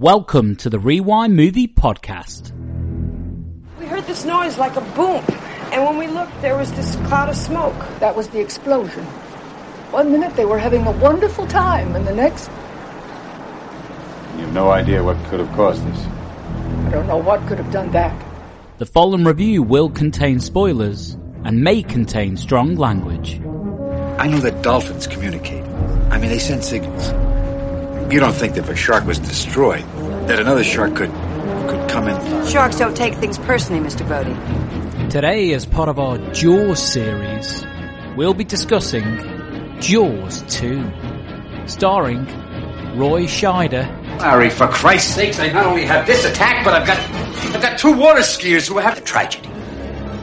Welcome to the Rewind Movie Podcast. We heard this noise like a boom, and when we looked, there was this cloud of smoke. That was the explosion. One minute they were having a wonderful time, and the next, You have no idea what could have caused this. I don't know what could have done that. The following review will contain spoilers and may contain strong language. I know that dolphins communicate. I mean, they send signals. You don't think that if a shark was destroyed, that another shark could could come in? Sharks don't take things personally, Mr. Brody. Today, as part of our Jaws series, we'll be discussing Jaws 2, starring Roy Scheider Larry, for Christ's sakes, I not only have this attack, but I've got I've got two water skiers who have a tragedy,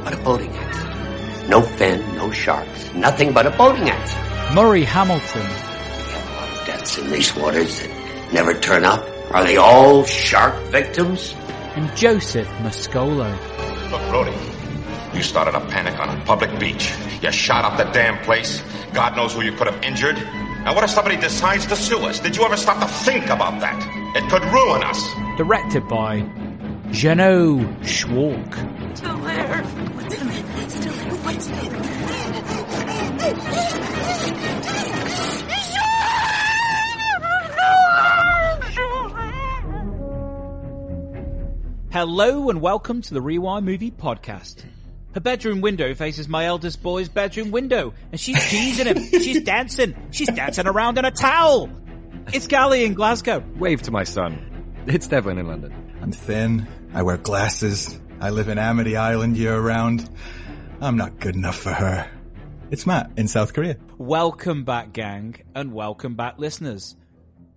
but a boating accident. No fin, no sharks, nothing but a boating accident. Murray Hamilton, We have a lot in these waters that never turn up. Are they all shark victims? and Joseph Mascolo. Look, Brody, you started a panic on a public beach. You shot up the damn place. God knows who you could have injured. Now, what if somebody decides to sue us? Did you ever stop to think about that? It could ruin us. Directed by Jeannot Szwarc. Still there. What's in it? Still there. What's Hello and welcome to the Rewind Movie Podcast. Her bedroom window faces my eldest boy's bedroom window, and she's teasing him. she's dancing. She's dancing around in a towel. It's Gally in Glasgow. Wave to my son. It's Devlin in London. I'm thin. I wear glasses. I live in Amity Island year round. I'm not good enough for her. It's Matt in South Korea. Welcome back, gang, and welcome back, listeners.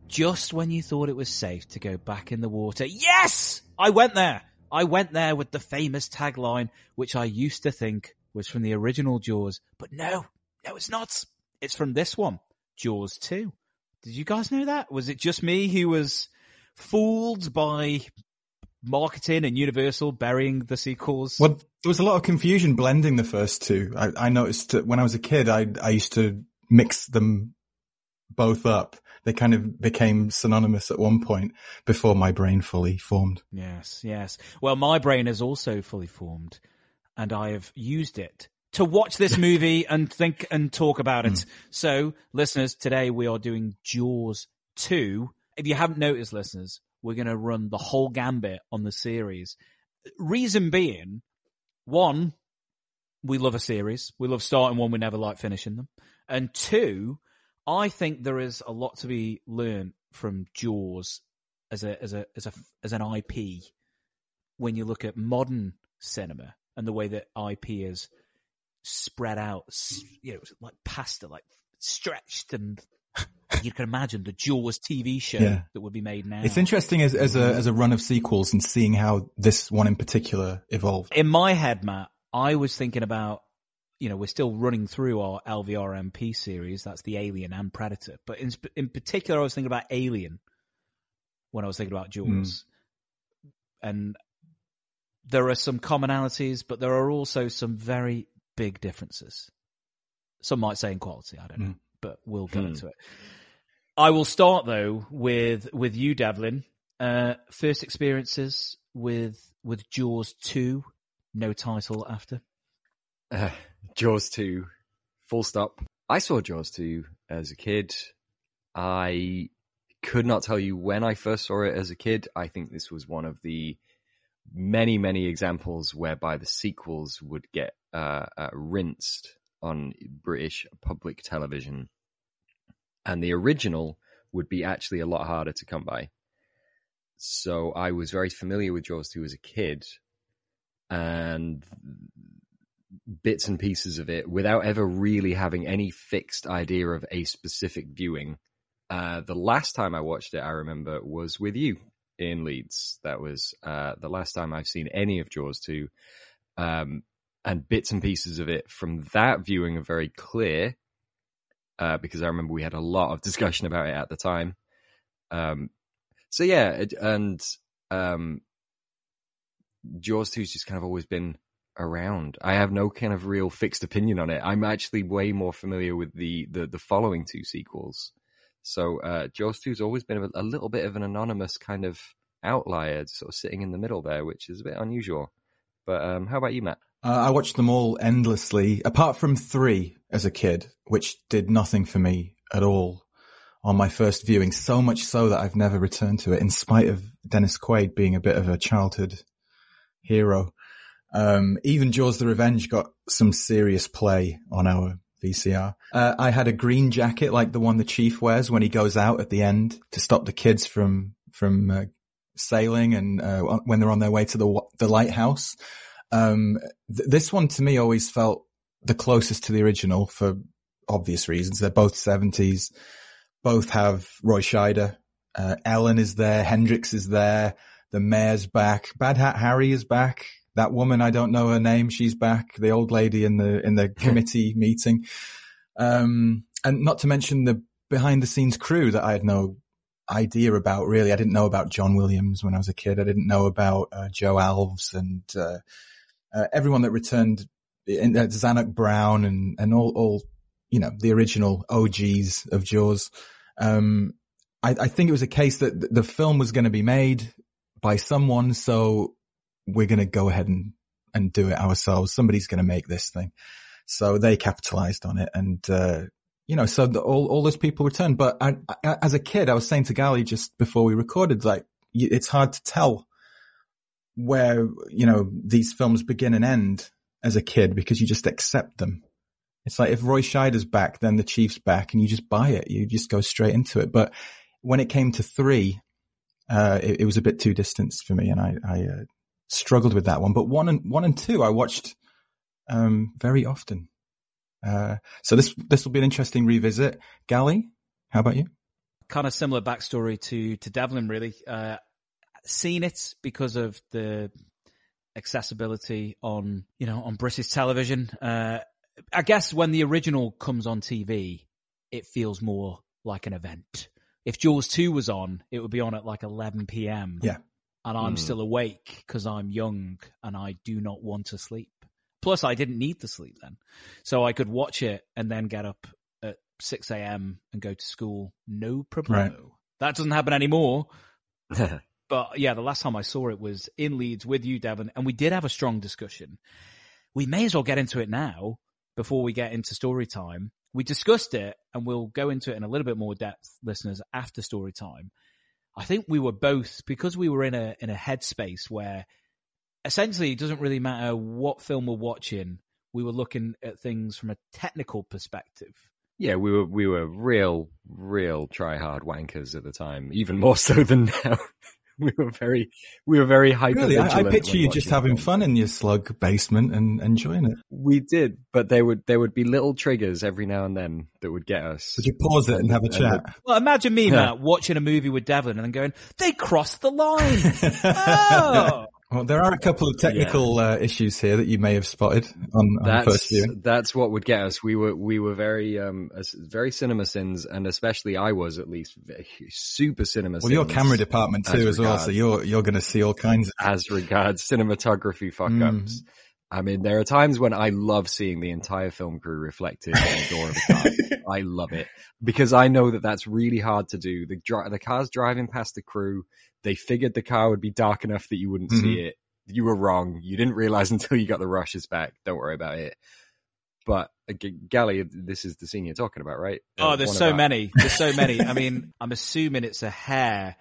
Just when you thought it was safe to go back in the water, yes! I went there! I went there with the famous tagline, which I used to think was from the original Jaws, but no, no, it's not. It's from this one, Jaws 2. Did you guys know that? Was it just me who was fooled by marketing and Universal burying the sequels? Well, there was a lot of confusion blending the first two. I, I noticed that when I was a kid, I, I used to mix them both up. They kind of became synonymous at one point before my brain fully formed. Yes, yes. Well, my brain is also fully formed and I have used it to watch this movie and think and talk about it. Hmm. So, listeners, today we are doing Jaws 2. If you haven't noticed, listeners, we're going to run the whole gambit on the series. Reason being, one, we love a series. We love starting one. We never like finishing them. And two, I think there is a lot to be learned from Jaws as a as a as a as an IP when you look at modern cinema and the way that IP is spread out, you know, like pasta, like stretched, and you can imagine the Jaws TV show Yeah. that would be made now. It's interesting as, as a, as a run of sequels and seeing how this one in particular evolved. in my head, Matt, I was thinking about, you know, we're still running through our LVRMP series. That's the Alien and Predator. But in, in particular, I was thinking about Alien when I was thinking about Jaws. And there are some commonalities, but there are also some very big differences. Some might say in quality, I don't know, but we'll go into it. I will start though with with you, Devlin. Uh, first experiences with with Jaws two, no title after. Uh, Jaws 2, full stop. I saw Jaws 2 as a kid. I could not tell you when I first saw it as a kid. I think this was one of the many, many examples whereby the sequels would get uh, uh, rinsed on British public television. And the original would be actually a lot harder to come by. So I was very familiar with Jaws 2 as a kid. And bits and pieces of it without ever really having any fixed idea of a specific viewing. Uh, the last time I watched it, I remember, was with you in Leeds. That was uh, the last time I've seen any of Jaws 2. Um, and bits and pieces of it from that viewing are very clear uh, because I remember we had a lot of discussion about it at the time. Um, so yeah, and um, Jaws 2's just kind of always been around. I have no kind of real fixed opinion on it. I'm actually way more familiar with the the, the following two sequels So uh, Jaws 2's always been a, a little bit of an anonymous kind of outlier, sort of sitting in the middle there, which is a bit unusual. But um, how about you, Matt? Uh, I watched them all endlessly, apart from three as a kid, which did nothing for me at all on my first viewing. So much so that I've never returned to it, in spite of Dennis Quaid being a bit of a childhood hero. Um, even Jaws the Revenge got some serious play on our VCR. Uh, I had a green jacket like the one the chief wears when he goes out at the end to stop the kids from, from, uh, sailing and, uh, when they're on their way to the, the lighthouse. Um, th- this one to me always felt the closest to the original for obvious reasons. They're both seventies. Both have Roy Scheider. Uh, Ellen is there. Hendricks is there. The mayor's back. Bad Hat Harry is back that woman, I don't know her name. She's back. The old lady in the, in the committee meeting. Um, and not to mention the behind the scenes crew that I had no idea about really. I didn't know about John Williams when I was a kid. I didn't know about uh, Joe Alves and, uh, uh, everyone that returned in, uh, Zanuck Brown and, and all, all, you know, the original OGs of Jaws. Um, I, I think it was a case that the film was going to be made by someone. So we're going to go ahead and, and do it ourselves. Somebody's going to make this thing. So they capitalized on it. And, uh, you know, so the, all, all those people returned. But I, I, as a kid, I was saying to Gally just before we recorded, like, it's hard to tell where, you know, these films begin and end as a kid because you just accept them. It's like if Roy Scheider's back, then the Chief's back and you just buy it. You just go straight into it. But when it came to three, uh, it, it, was a bit too distant for me and I, I, uh, struggled with that one, but one and one and two I watched um, very often. Uh, so this this will be an interesting revisit. Gally, how about you? Kind of similar backstory to to Devlin, really. Uh, seen it because of the accessibility on you know on British television. Uh, I guess when the original comes on TV, it feels more like an event. If Jaws two was on, it would be on at like eleven p.m. Yeah and I'm mm. still awake because I'm young and I do not want to sleep. Plus, I didn't need to sleep then. So I could watch it and then get up at 6 a.m. and go to school. No problem. Right. That doesn't happen anymore. but yeah, the last time I saw it was in Leeds with you, Devlin, and we did have a strong discussion. We may as well get into it now before we get into story time. We discussed it and we'll go into it in a little bit more depth, listeners, after story time. I think we were both because we were in a in a headspace where essentially it doesn't really matter what film we're watching. We were looking at things from a technical perspective. Yeah, we were we were real real try hard wankers at the time, even more so than now. we were very, we were very hyper. Really, I, I picture you just having fun in your slug basement and enjoying it. We did, but there would there would be little triggers every now and then that would get us. Would you pause it and have a chat? Well, imagine me, Matt, watching a movie with Devlin and then going, "They crossed the line." oh. Well, there are a couple of technical yeah. uh, issues here that you may have spotted on, on first view. That's what would get us. We were we were very um very cinema sins, and especially I was at least super cinema. Well, your camera department too, as, as well. So you're you're going to see all kinds of as regards cinematography fuck ups. Mm. I mean, there are times when I love seeing the entire film crew reflected in the door of a car. I love it because I know that that's really hard to do. The the car's driving past the crew they figured the car would be dark enough that you wouldn't mm-hmm. see it. You were wrong. You didn't realize until you got the rushes back. Don't worry about it. But uh, Gally, this is the scene you're talking about, right? Uh, oh, there's so many. There's so many. I mean, I'm assuming it's a hair,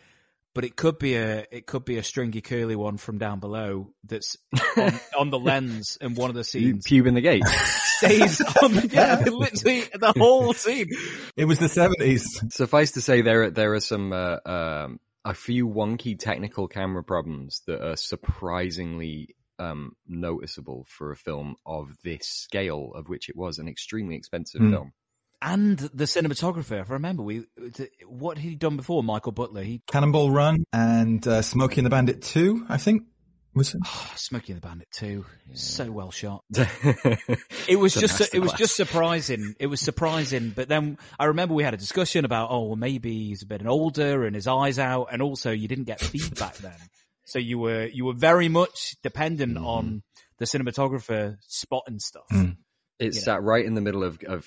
but it could be a it could be a stringy curly one from down below that's on, on the lens in one of the scenes. Pube in the gate stays on. The, yeah, literally the whole scene. It was the 70s. Suffice to say, there there are some uh, um, a few wonky technical camera problems that are surprisingly um, noticeable for a film of this scale, of which it was an extremely expensive mm. film. And the cinematographer, if I remember, we what had he done before? Michael Butler. He Cannonball Run and uh, Smokey and the Bandit Two, I think. Was it? Oh, Smokey the Bandit too. Yeah. So well shot. it was just it was just surprising. It was surprising, but then I remember we had a discussion about oh well maybe he's a bit older and his eyes out, and also you didn't get feedback then, so you were you were very much dependent mm. on the cinematographer spotting stuff. Mm. It's you know. sat right in the middle of, of.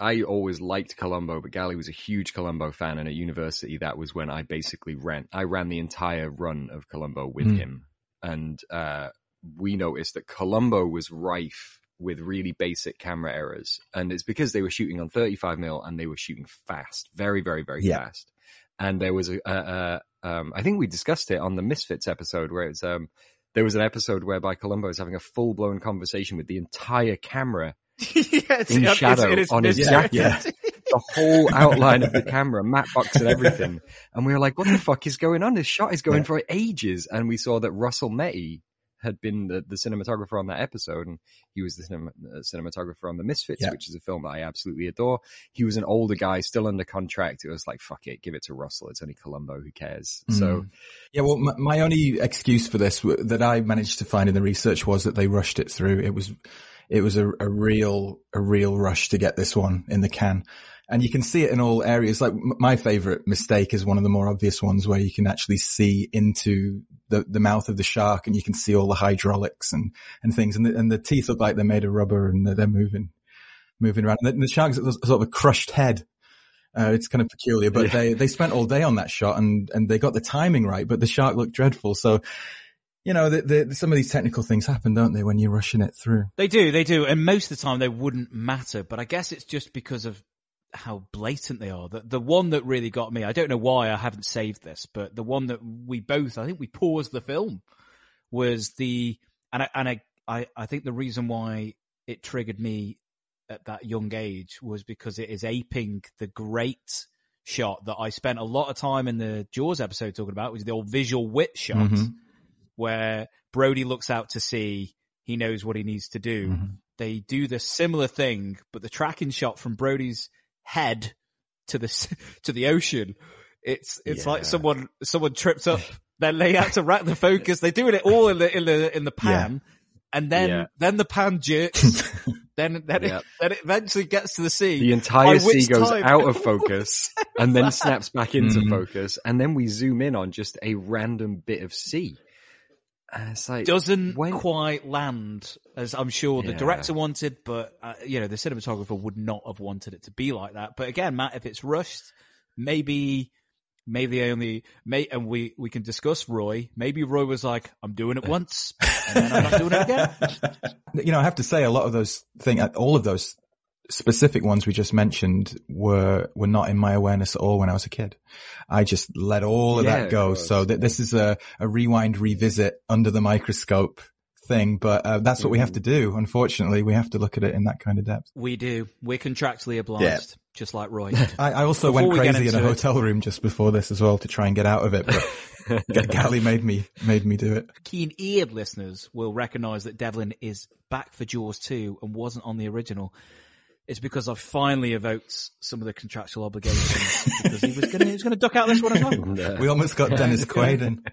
I always liked Columbo, but Gally was a huge Columbo fan, and at university, that was when I basically ran. I ran the entire run of Columbo with Mm. him, and uh, we noticed that Columbo was rife with really basic camera errors, and it's because they were shooting on 35 mil and they were shooting fast, very, very, very Yeah. fast. And there was a, a, a um, I think we discussed it on the Misfits episode where it's um, there was an episode whereby Columbo is having a full blown conversation with the entire camera Yes, in yeah, shadow it is on his mystery. jacket, the whole outline of the camera, matte box and everything. And we were like, what the fuck is going on? This shot is going Yeah. for ages. And we saw that Russell Metty had been the, the cinematographer on that episode and he was the cinema, uh, cinematographer on The Misfits, Yeah. which is a film that I absolutely adore. He was an older guy, still under contract. It was like, fuck it, give it to Russell. It's only Columbo. Who cares? So Mm. yeah, well, my, my only excuse for this w- that I managed to find in the research was that they rushed it through. It was, it was a, a real, a real rush to get this one in the can. And you can see it in all areas. Like m- my favorite mistake is one of the more obvious ones where you can actually see into the, the mouth of the shark and you can see all the hydraulics and, and things. And the, and the teeth look like they're made of rubber and they're, they're moving, moving around. And the, the shark's sort of a crushed head. Uh, it's kind of peculiar, but Yeah. they, they spent all day on that shot and, and they got the timing right, but the shark looked dreadful. So, you know, the, the, some of these technical things happen, don't they, when you're rushing it through? They do, they do, and most of the time they wouldn't matter. But I guess it's just because of how blatant they are. The the one that really got me, I don't know why I haven't saved this, but the one that we both, I think we paused the film, was the and I and I I, I think the reason why it triggered me at that young age was because it is aping the great shot that I spent a lot of time in the Jaws episode talking about, which is the old visual wit shot Mhm. where Brody looks out to sea. He knows what he needs to do. Mhm. They do the similar thing, but the tracking shot from Brody's head to the to the ocean, it's it's like someone someone tripped up. Then they had to rack the focus. They're doing it all in the in the in the pan, and then Yeah. then the pan jerks. then then, Yeah. it, then it eventually gets to the sea. the entire sea goes time- out of focus and then snaps back into Mhm. focus. And then we zoom in on just a random bit of sea. And it's like, doesn't when- quite land as I'm sure the Yeah. director wanted, but uh, you know the cinematographer would not have wanted it to be like that. But again, Matt, if it's rushed, maybe maybe they only may and we we can discuss Roy. Maybe Roy was like, "I'm doing it once, and then I'm not doing it again." You know, I have to say a lot of those things, all of those specific ones we just mentioned were, were not in my awareness at all when I was a kid. I just let all of Yeah, that go. course. So th- this is a, a rewind revisit under the microscope thing, but uh, that's what we have to do. Unfortunately, we have to look at it in that kind of depth. We do. We're contractually obliged, Yeah. just like Roy. I, I also Before went we crazy in a into it- hotel room just before this as well to try and get out of it, but Gally made me, made me do it. Keen-eared listeners will recognise that Devlin is back for Jaws 2 and wasn't on the original. It's because I finally evoked some of the contractual obligations because he was going to he was going to duck out this one as well. Yeah. We almost got Dennis Quaid in.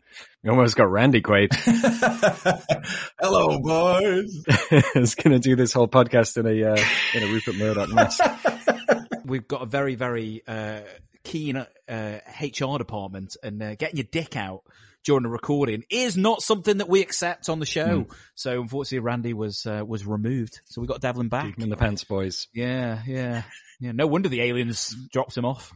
We almost got Randy Quaid. Hello, boys. Is going to do this whole podcast in a uh, in a Rupert Murdoch mask. We've got a very very uh, keen uh, HR department, and uh, getting your dick out during the recording is not something that we accept on the show. So unfortunately, Randy was uh, was removed. So we got Devlin back. Keep 'em in the pants, boys. Yeah, yeah, yeah. No wonder the aliens dropped him off.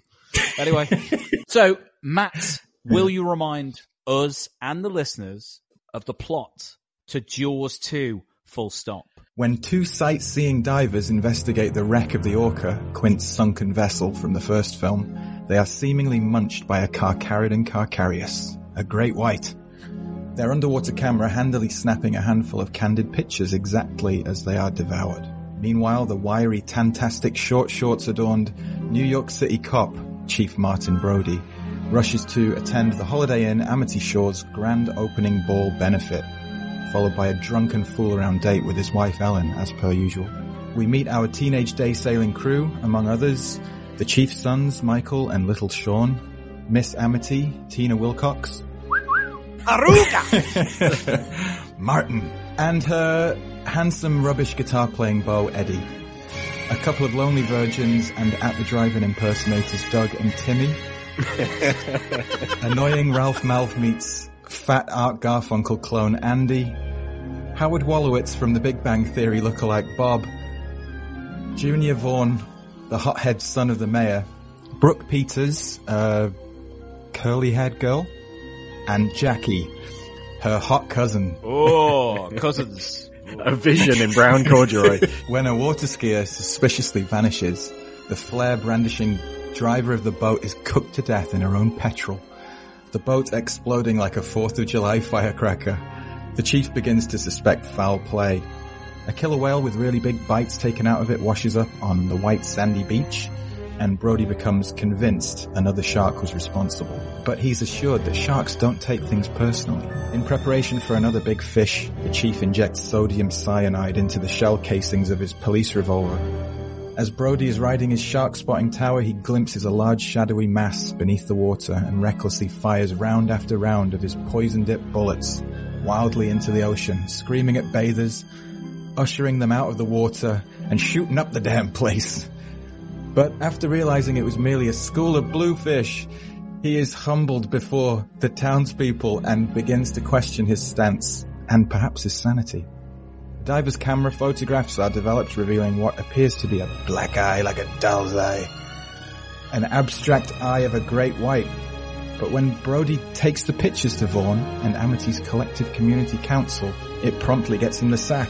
Anyway, so Matt, will you remind us and the listeners of the plot to Jaws 2, full stop? When two sightseeing divers investigate the wreck of the Orca, Quint's sunken vessel from the first film, they are seemingly munched by a Carcharodon carcharias, a great white. Their underwater camera handily snapping a handful of candid pictures exactly as they are devoured. Meanwhile, the wiry, tantastic, short shorts adorned New York City cop, Chief Martin Brody, rushes to attend the Holiday Inn Amity Shores grand opening ball benefit, followed by a drunken fool around date with his wife Ellen, as per usual. We meet our teenage day sailing crew, among others, the chief's sons, Michael and little Sean, Miss Amity, Tina Wilcox, Martin, and her handsome rubbish guitar playing beau Eddie. A couple of lonely virgins and at the drive-in impersonators Doug and Timmy. Annoying Ralph Malph meets fat Art Garfunkel clone Andy. Howard Wolowitz from the Big Bang Theory lookalike Bob. Junior Vaughn, the hothead son of the mayor, Brooke Peters, a curly-haired girl, and Jackie, her hot cousin. Oh, cousins. A vision in brown corduroy. when a water skier suspiciously vanishes, the flare brandishing driver of the boat is cooked to death in her own petrol. The boat exploding like a 4th of July firecracker. The chief begins to suspect foul play. A killer whale with really big bites taken out of it washes up on the white sandy beach, and Brody becomes convinced another shark was responsible. But he's assured that sharks don't take things personally. In preparation for another big fish, the chief injects sodium cyanide into the shell casings of his police revolver. As Brody is riding his shark spotting tower, he glimpses a large shadowy mass beneath the water and recklessly fires round after round of his poison-dipped bullets wildly into the ocean, screaming at bathers, ushering them out of the water, and shooting up the damn place. But after realizing it was merely a school of bluefish, he is humbled before the townspeople and begins to question his stance and perhaps his sanity. Diver's camera photographs are developed revealing what appears to be a black eye like a doll's eye. An abstract eye of a great white. But when Brody takes the pictures to Vaughn and Amity's collective community council, it promptly gets him the sack.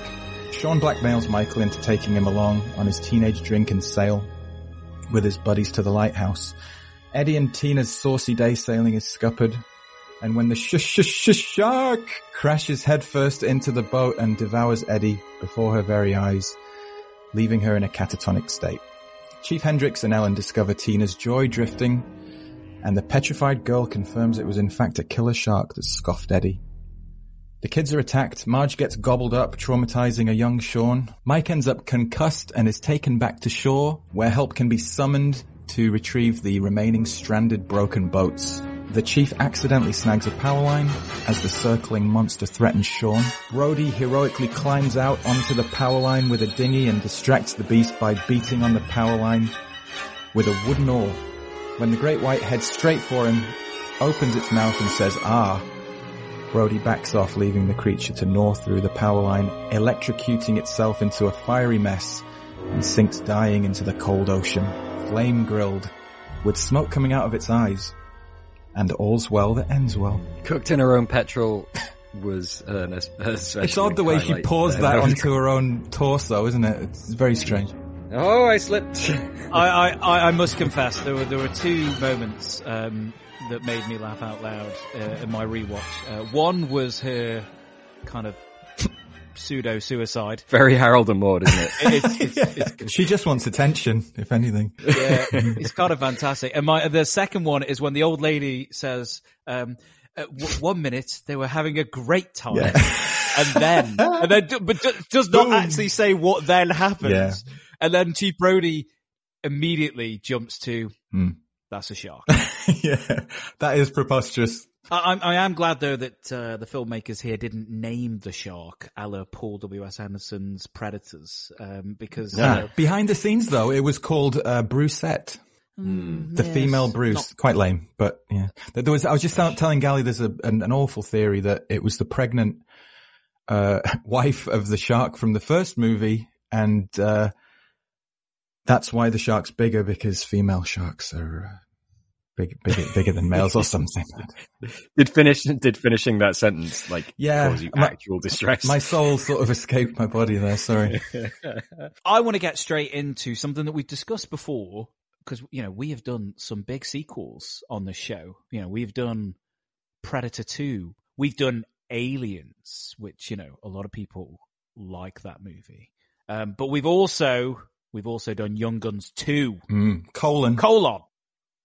Sean blackmails Michael into taking him along on his teenage drink and sail with his buddies to the lighthouse. Eddie and Tina's saucy day sailing is scuppered, and when the sh sh sh shark crashes headfirst into the boat and devours Eddie before her very eyes, leaving her in a catatonic state. Chief Hendricks and Ellen discover Tina's joy drifting, and the petrified girl confirms it was in fact a killer shark that scoffed Eddie. The kids are attacked. Marge gets gobbled up, traumatizing a young Sean. Mike ends up concussed and is taken back to shore, where help can be summoned to retrieve the remaining stranded broken boats. The chief accidentally snags a power line as the circling monster threatens Sean. Brody heroically climbs out onto the power line with a dinghy and distracts the beast by beating on the power line with a wooden oar. When the great white heads straight for him, opens its mouth and says, ah, Brody backs off, leaving the creature to gnaw through the power line, electrocuting itself into a fiery mess, and sinks dying into the cold ocean, flame grilled, with smoke coming out of its eyes. And all's well that ends well. Cooked in her own petrol was an especially It's odd the way she pours there. that onto her own torso, isn't it? It's very strange. Oh, I slipped. I, I, I I must confess there were there were two moments um, that made me laugh out loud uh, in my rewatch. Uh, one was her kind of pseudo suicide. Very Harold and Maude, isn't it? It's, it's, it's, She just wants attention, if anything. yeah, it's kind of fantastic. And my the second one is when the old lady says, um, at w- "One minute they were having a great time." Yeah. and then, and then, but does not Boom. actually say what then happens. Yeah. And then Chief Brody immediately jumps to, Hmm. "That's a shark." yeah, that is preposterous. I, I'm, I am glad though that uh, the filmmakers here didn't name the shark, a la Paul W. S. Anderson's Predators, um, because you know, Behind the scenes, though, it was called uh, Brucette. mm, The yes, female Bruce, not- quite lame, but yeah. There there was. I was just out telling Gally there's a, an, an awful theory that it was the pregnant uh, wife of the shark from the first movie, and uh, that's why the shark's bigger because female sharks are uh, big, bigger, bigger than males or something. did finish did finishing that sentence like Yeah, cause you my- actual distress? My soul sort of escaped my body there. Sorry. I want to get straight into something that we've discussed before because you know we have done some big sequels on the show. You know we've done Predator Two, we've done Aliens, which you know a lot of people like that movie. Um, but we've also we've also done Young Guns Two, Mm, colon. colon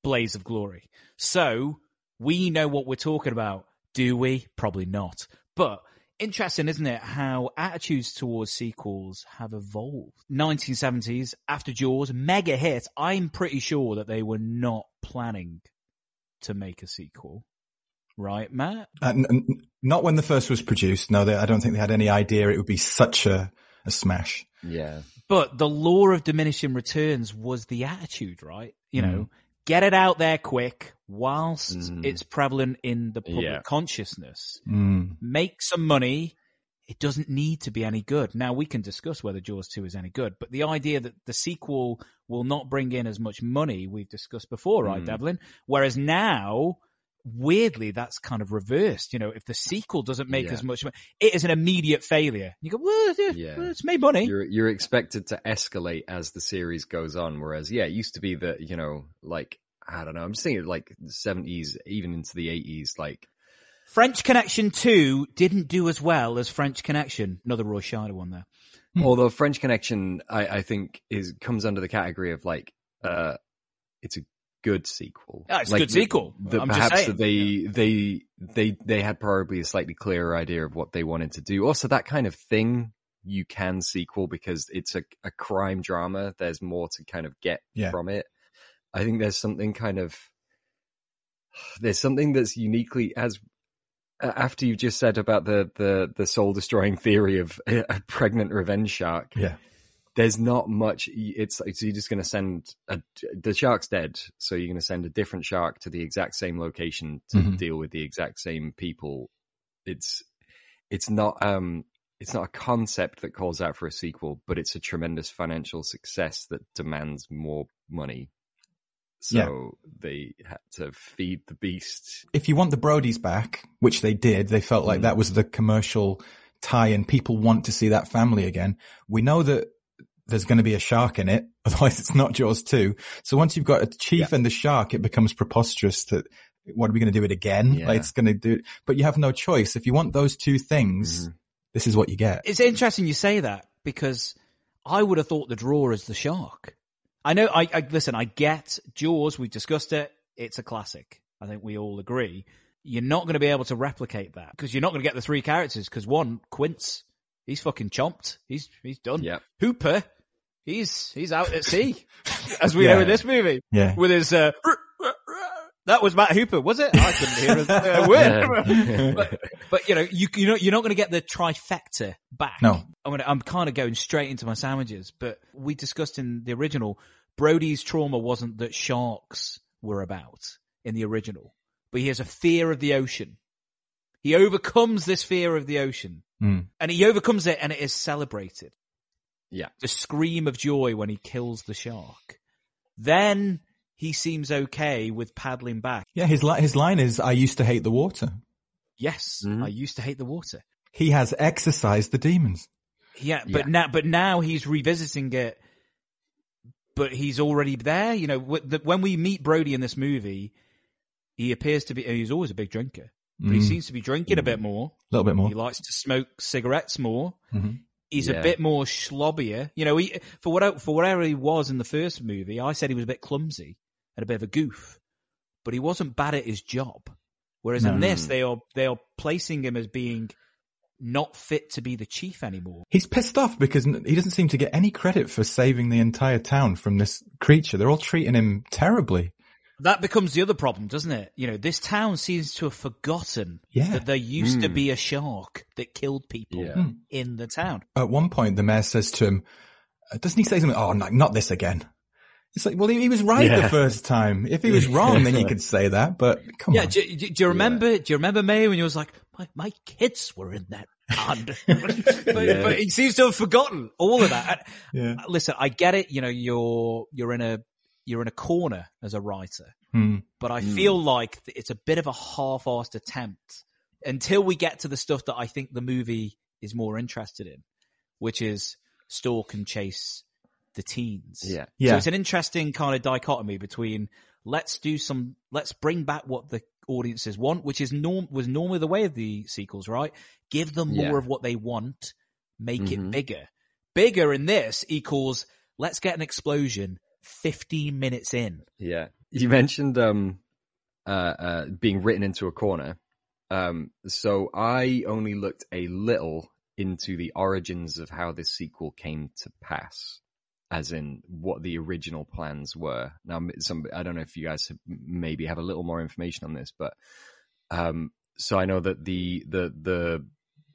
Blaze of Glory. So we know what we're talking about, do we? Probably not. But interesting, isn't it, how attitudes towards sequels have evolved. 1970s, after Jaws, mega hit. I'm pretty sure that they were not planning to make a sequel. Right, Matt? Uh, n- n- not when the first was produced. No, they, I don't think they had any idea it would be such a, a smash. yeah. But the law of diminishing returns was the attitude, right? You know, get it out there quick whilst Mm. it's prevalent in the public Yeah. consciousness. Mm. Make some money, it doesn't need to be any good. Now we can discuss whether Jaws 2 is any good, but the idea that the sequel will not bring in as much money we've discussed before, right, Mm. Devlin? Whereas now, weirdly, that's kind of reversed. You know, if the sequel doesn't make Yeah. as much money, it is an immediate failure. You go, well, yeah, Yeah. well, it's made money. You're you're expected to escalate as the series goes on, whereas yeah, it used to be that you know, like I don't know, I'm just thinking like the seventies, even into the eighties, like French Connection 2 didn't do as well as French Connection. Another Roy Scheider one there. although French Connection, I, I think is comes under the category of like uh, it's a good sequel. Yeah, it's a Like, good sequel. The, I'm just perhaps saying. that they they they they had probably a slightly clearer idea of what they wanted to do. Also, that kind of thing you can sequel because it's a, a crime drama. There's more to kind of get Yeah. from it. I think there's something kind of there's something that's uniquely as uh, after you've just said about the the the soul destroying theory of a, a pregnant revenge shark Yeah. There's not much it's so you're just going to send a, the shark's dead so you're going to send a different shark to the exact same location to Mhm. deal with the exact same people it's it's not um it's not a concept that calls out for a sequel but it's a tremendous financial success that demands more money so Yeah. they had to feed the beast if you want the Brodies back, which they did, they felt like Mm. that was the commercial tie and people want to see that family again. We know that there's going to be a shark in it. Otherwise it's not Jaws 2. So once you've got a chief and the shark, it becomes preposterous that what are we going to do it again? Yeah. Like it's going to do it, but you have no choice. If you want those two things, Mhm. this is what you get. It's interesting you say that because I would have thought the draw is the shark. I know, I, I listen, I get Jaws, we've discussed it, it's a classic. I think we all agree. You're not going to be able to replicate that because you're not going to get the three characters because one, Quint, he's fucking chomped. He's, he's done. yeah Hooper, he's, he's out at sea, as we know in this movie Yeah. with his, uh, that was Matt Hooper, was it? I couldn't hear a, a word. but, but you know, you you know, you're not going to get the trifecta back. No. I'm gonna, I'm kind of going straight into my sandwiches. But we discussed in the original, Brody's trauma wasn't that sharks were about in the original, but he has a fear of the ocean. He overcomes this fear of the ocean, Mm. and he overcomes it, and it is celebrated. yeah The scream of joy when he kills the shark. Then he seems okay with paddling back. Yeah. His, li- his line is, I used to hate the water. Yes, Mhm. I used to hate the water. He has exorcised the demons. Yeah, but Yeah. now, but now he's revisiting it. But he's already there. You know, when we meet Brody in this movie, he appears to be. He's always a big drinker, but he Mm. seems to be drinking a bit more. A little bit more. He likes to smoke cigarettes more. Mhm. He's Yeah. a bit more slobbier. You know, he, for what for whatever he was in the first movie, I said he was a bit clumsy and a bit of a goof, but he wasn't bad at his job. Whereas in this, they are they are placing him as being not fit to be the chief anymore. He's pissed off because he doesn't seem to get any credit for saving the entire town from this creature. They're all treating him terribly. That becomes the other problem, doesn't it? You know, this town seems to have forgotten Yeah. that there used to Mm. be a shark that killed people Yeah. Mm. in the town. At one point, the mayor says to him, uh, doesn't he say something? Oh, no, not this again. It's like, well, he, he was right Yeah. the first time. If he was wrong, then you could say that, but come yeah, on. do, do- do you remember? Do you remember May when you was like, my, my kids were in that pond? but, Yeah. but he seems to have forgotten all of that. yeah. Listen, I get it. You know, you're you're in a you're in a corner as a writer, Hmm. but I Mm. feel like it's a bit of a half-assed attempt until we get to the stuff that I think the movie is more interested in, which is stalk and chase the teens. yeah yeah. So Yeah. it's an interesting kind of dichotomy between let's do some, let's bring back what the audiences want, which is norm, was normally the way of the sequels, right? Give them more Yeah. of what they want, make it Mhm. bigger. Bigger in this equals let's get an explosion 15 minutes in. Yeah. You mentioned um uh, uh being written into a corner. Um so I only looked a little into the origins of how this sequel came to pass as in what the original plans were. Now some I don't know if you guys have, maybe have a little more information on this but um so I know that the the the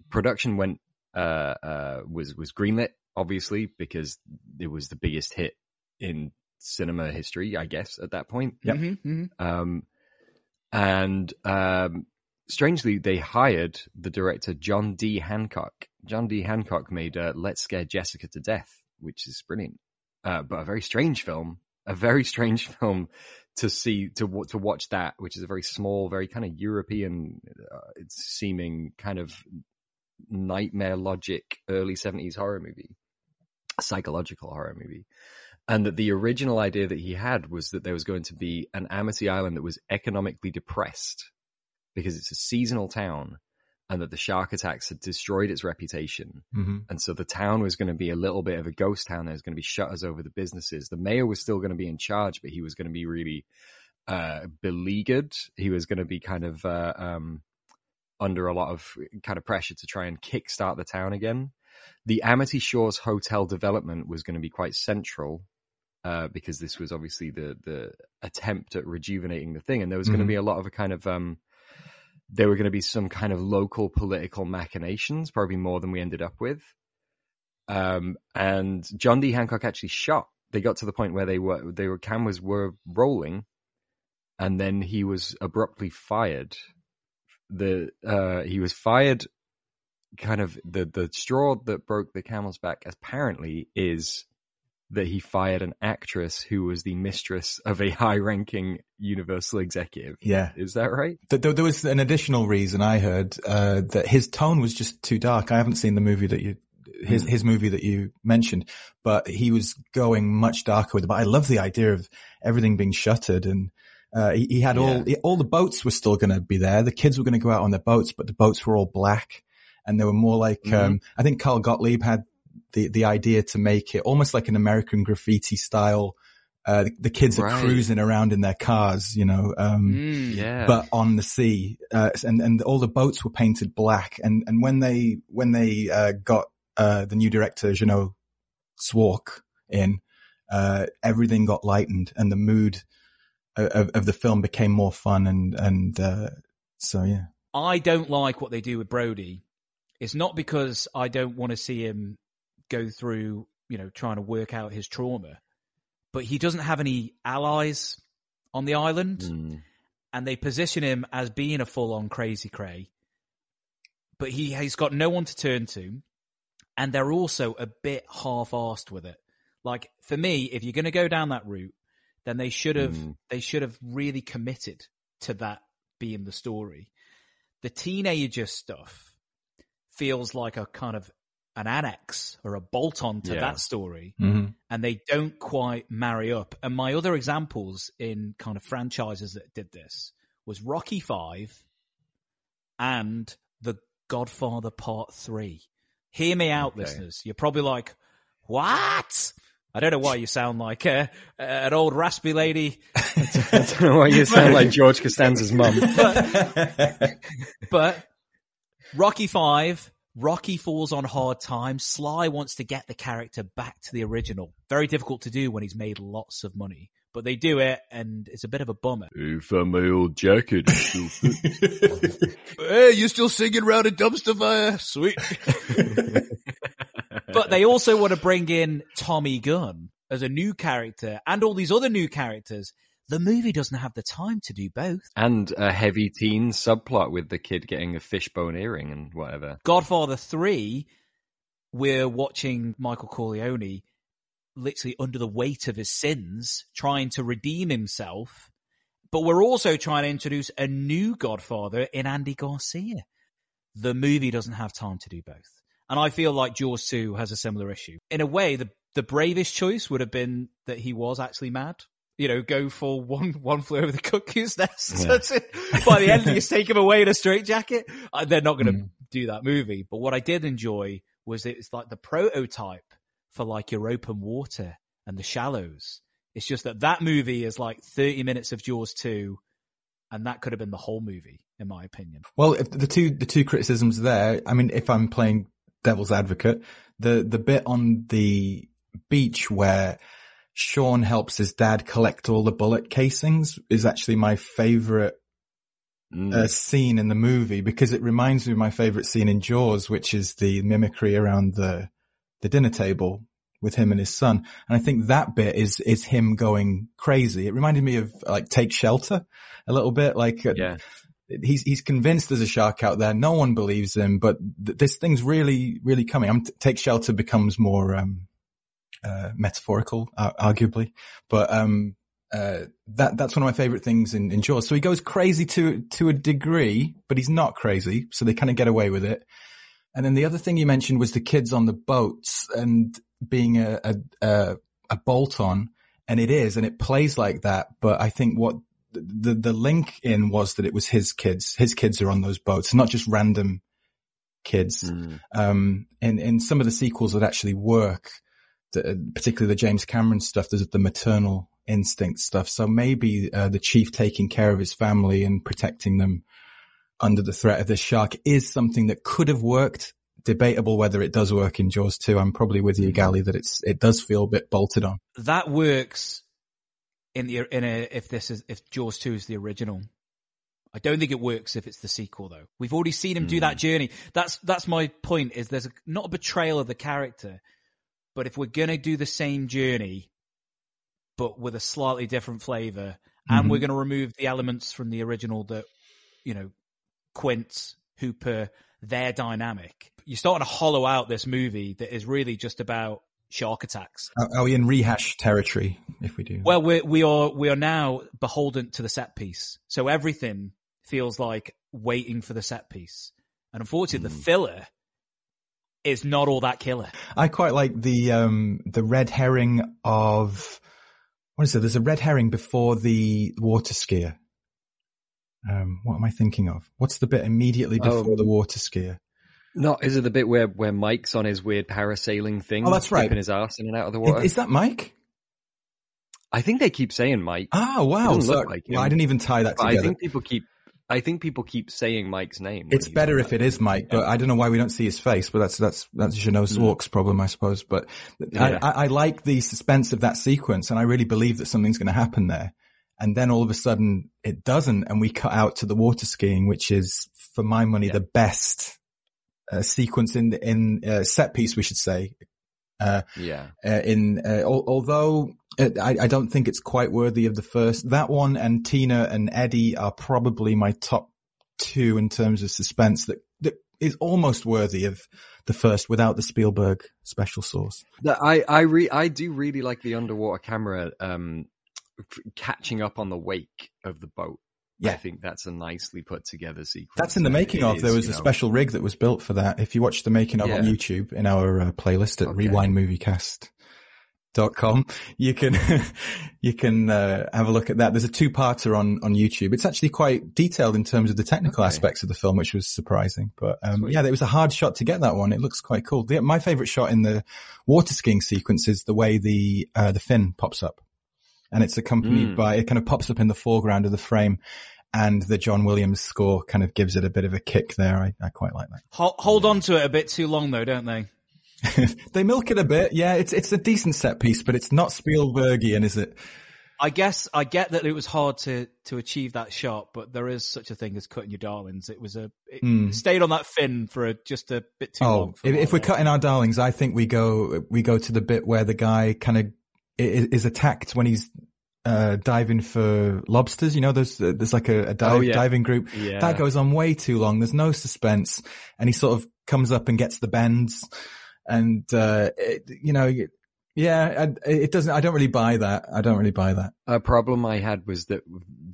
production went uh uh was was greenlit obviously because it was the biggest hit in cinema history, I guess, at that point. Yep. Mhm, mhm. Um, and um, strangely, they hired the director John D. Hancock. John D. Hancock made uh, Let's Scare Jessica to Death, which is brilliant, uh, but a very strange film. A very strange film to see to to watch that, which is a very small, very kind of European uh, seeming kind of nightmare logic early seventies horror movie, psychological horror movie. And that the original idea that he had was that there was going to be an Amity Island that was economically depressed because it's a seasonal town and that the shark attacks had destroyed its reputation. Mm-hmm. And so the town was going to be a little bit of a ghost town. There was going to be shutters over the businesses. The mayor was still going to be in charge, but he was going to be really uh, beleaguered. He was going to be kind of uh, um, under a lot of kind of pressure to try and kickstart the town again. The Amity Shores Hotel development was going to be quite central uh, because this was obviously the the attempt at rejuvenating the thing, and there was going to be a lot of a kind of um, there were going to be some kind of local political machinations, probably more than we ended up with. Um, and John D. Hancock actually shot. They got to the point where they were they were cameras were rolling, and then he was abruptly fired. The uh, he was fired. Kind of the the straw that broke the camel's back apparently is that he fired an actress who was the mistress of a high ranking Universal executive. Yeah. Is that right? There, there was an additional reason I heard uh, that his tone was just too dark. I haven't seen the movie that you his his movie that you mentioned, but he was going much darker with it. But I love the idea of everything being shuttered and. Uh, he, he had all all the boats were still going to be there. The kids were going to go out on their boats, but the boats were all black, and they were more like. Mhm. Um, I think Carl Gottlieb had the the idea to make it almost like an American graffiti style. Uh, the, the kids are cruising around in their cars, you know. Um, Mm. Yeah. but on the sea, uh, and and all the boats were painted black. And and when they when they uh, got uh, the new director, you know, Szwarc in, uh, everything got lightened, and the mood of, of the film became more fun. And and uh, so yeah, I don't like what they do with Brody. It's not because I don't want to see him go through, you know, trying to work out his trauma, but he doesn't have any allies on the island, Mm. and they position him as being a full-on crazy cray. But he he's got no one to turn to, and they're also a bit half-assed with it. Like for me, if you're going to go down that route, then they should have Mm. they should have really committed to that being the story. The teenager stuff feels like a kind of an annex or a bolt on to Yeah. that story, Mhm. and they don't quite marry up. And my other examples in kind of franchises that did this was Rocky Five and The Godfather Part Three. Hear me out, Okay. listeners. You're probably like, "What?" I don't know why you sound like uh, an old raspy lady I don't know why you sound like George Costanza's mum. but Rocky Five, Rocky falls on hard times. Sly wants to get the character back to the original. Very difficult to do when he's made lots of money, but they do it, and it's a bit of a bummer. Who found my old jacket? Hey, you still singing around a dumpster fire? Sweet. but they also want to bring in Tommy Gunn as a new character and all these other new characters. The movie doesn't have the time to do both. and a heavy teen subplot with the kid getting a fishbone earring and whatever. Godfather 3, we're watching Michael Corleone literally under the weight of his sins, trying to redeem himself. But we're also trying to introduce a new Godfather in Andy Garcia. The movie doesn't have time to do both. And I feel like Jaws 2 has a similar issue. In a way, the, the bravest choice would have been that he was actually mad. You know, go for one, one flew over the cuckoo's nest. Yeah. By the end, you just take him away in a straitjacket. Uh, They're not going to Mm. do that movie. But what I did enjoy was it's like the prototype for like your open water and the shallows. It's just that that movie is like 30 minutes of Jaws 2 and that could have been the whole movie in my opinion. Well, if the two the two criticisms there. I mean, if I'm playing devil's advocate, the the bit on the beach where Sean helps his dad collect all the bullet casings is actually my favorite Mm. uh, scene in the movie because it reminds me of my favorite scene in Jaws, which is the mimicry around the the dinner table with him and his son. And I think that bit is is him going crazy. It reminded me of like Take Shelter a little bit, like uh, yeah. he's he's convinced there's a shark out there. No one believes him, but th- this thing's really really coming. I'm, Take Shelter becomes more um, uh, metaphorical, uh, arguably, but um, uh, that that's one of my favorite things in, in Jaws. So he goes crazy to to a degree, but he's not crazy, so they kind of get away with it. And then the other thing you mentioned was the kids on the boats and being a a, a, a bolt on, and it is, and it plays like that. But I think what the the link in was that it was his kids. His kids are on those boats, not just random kids. Mm. Um, in in some of the sequels that actually work, the, particularly the James Cameron stuff, there's the maternal instinct stuff. So maybe uh, the chief taking care of his family and protecting them under the threat of this shark is something that could have worked. Debatable whether it does work in Jaws 2. I'm probably with you, Gally, that it's it does feel a bit bolted on. That works in the in a if this is if Jaws 2 is the original. I don't think it works if it's the sequel though. We've already seen him do that journey. That's that's my point is there's a, not a betrayal of the character, but if we're going to do the same journey but with a slightly different flavor and Mhm. we're going to remove the elements from the original that you know Quint, Hooper, their dynamic. You're starting to hollow out this movie that is really just about shark attacks. Are, we in rehash territory if we do? Well, we we are we are now beholden to the set piece, so everything feels like waiting for the set piece, and unfortunately, the filler is not all that killer. I quite like the um the red herring of what is it? There's a red herring before the water skier. Um, what am I thinking of? What's the bit immediately before Oh. the water skier? Not is it the bit where where Mike's on his weird parasailing thing? Oh, that's right. Dipping his ass in and out of the water. is that Mike? I think they keep saying Mike. Ah, wow. So- like well. I didn't even tie that But I together. think people keep. I think people keep saying Mike's name. It's better if it is Mike, but I don't know why we don't see his face. But that's that's that's Jeannot's Hmm. walks problem, I suppose. But I, Yeah. I, I like the suspense of that sequence, and I really believe that something's going to happen there. And then all of a sudden, it doesn't, and we cut out to the water skiing, which is, for my money, the best uh, sequence in in uh, set piece, we should say. Uh, Yeah. uh, in uh, al- although I, I don't think it's quite worthy of the first. That one and Tina and Eddie are probably my top two in terms of suspense. That that is almost worthy of the first without the Spielberg special sauce. That I I re I do really like the underwater camera um catching up on the wake of the boat. Yeah. I think that's a nicely put together sequence. That's in the making of. is, There was a know- special rig that was built for that. If you watch the making of on YouTube in our uh, playlist at Okay. rewindmoviecast.com, you can, you can, uh, have a look at that. There's a two-parter on, on YouTube. It's actually quite detailed in terms of the technical Okay. aspects of the film, which was surprising. But, um, yeah, it was a hard shot to get that one. It looks quite cool. The, my favorite shot in the water skiing sequence is the way the, uh, the fin pops up. And it's accompanied Mm. by, it kind of pops up in the foreground of the frame and the John Williams score kind of gives it a bit of a kick there. I, I quite like that. Hold, hold on to it a bit too long though, don't they? That. they milk it a bit. Yeah, it's, it's a decent set piece, but it's not Spielbergian, is it? I guess I get that it was hard to to achieve that shot, but there is such a thing as cutting your darlings. It was a it Mm. stayed on that fin for a, just a bit too Oh, long. for if, if we're cutting our darlings, I think we go, we go to the bit where the guy kind of is attacked when he's, uh, diving for lobsters. You know, there's, there's like a, a dive, Oh, yeah. diving group. Yeah. That goes on way too long. There's no suspense and he sort of comes up and gets the bends and, uh, it, you know, yeah, I, it doesn't, I don't really buy that. I don't really buy that. A problem I had was that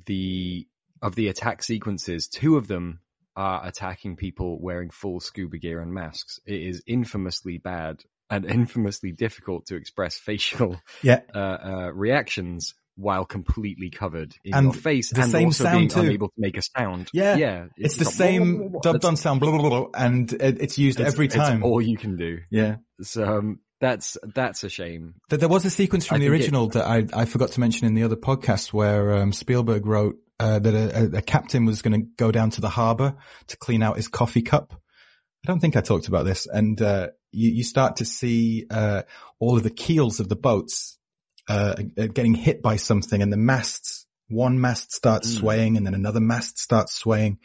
the of the attack sequences, two of them are attacking people wearing full scuba gear and masks. It is infamously bad and infamously difficult to express facial Yeah. uh, uh, reactions while completely covered in And your face the and same also sound being too. unable to make a sound. Yeah. yeah. It's, the like, same dubbed That's- on sound, blah, blah, blah, blah, and it, it's used it's- every it's time. all you can do. yeah. So um, that's that's a shame. That there was a sequence from I the think it- original that I, I forgot to mention in the other podcast where um, Spielberg wrote uh, that a, a, a captain was going to go down to the harbour to clean out his coffee cup. I don't think I talked about this, and uh, you, you start to see uh, all of the keels of the boats uh, uh, getting hit by something, and the masts. One mast starts Mm. swaying, and then another mast starts swaying,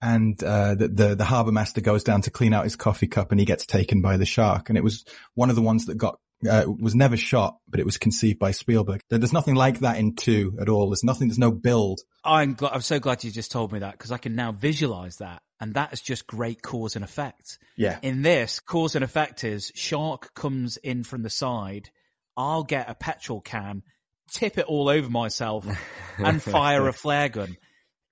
and uh, the the, the harbour master goes down to clean out his coffee cup, and he gets taken by the shark. And it was one of the ones that got uh, was never shot, but it was conceived by Spielberg. There's nothing like that in two at all. There's nothing. There's no build I'm gl- I'm so glad you just told me that because I can now visualize that, and that is just great cause and effect. Yeah. In this, cause and effect is shark comes in from the side. I'll get a petrol can, tip it all over myself, and fire a flare gun.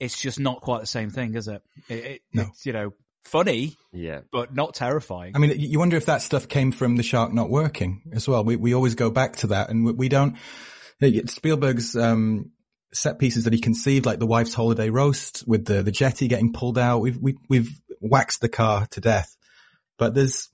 It's just not quite the same thing, is it? it, it No. It's you know funny, Yeah. but not terrifying. I mean, you wonder if that stuff came from the shark not working as well. We we always go back to that, and we, we don't. Spielberg's um, set pieces that he conceived, like the wife's holiday roast with the the jetty getting pulled out. We've we, we've waxed the car to death, but there's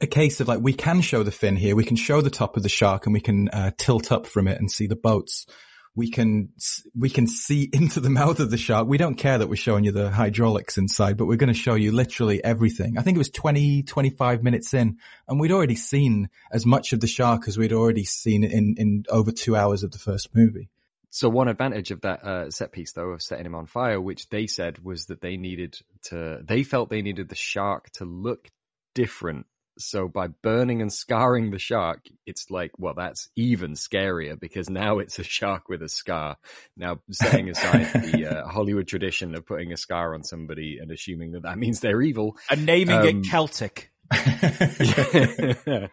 a case of like we can show the fin here. We can show the top of the shark, and we can uh, tilt up from it and see the boats. We can we can see into the mouth of the shark. We don't care that we're showing you the hydraulics inside, but we're going to show you literally everything. I think it was 20, 25 minutes in, and we'd already seen as much of the shark as we'd already seen in in over two hours of the first movie. So one advantage of that uh, set piece, though, of setting him on fire, which they said was that they needed to, they felt they needed the shark to look different. So by burning and scarring the shark, it's like, well, that's even scarier because now it's a shark with a scar. Now, setting aside the uh, Hollywood tradition of putting a scar on somebody and assuming that that means they're evil, and naming um, it Celtic.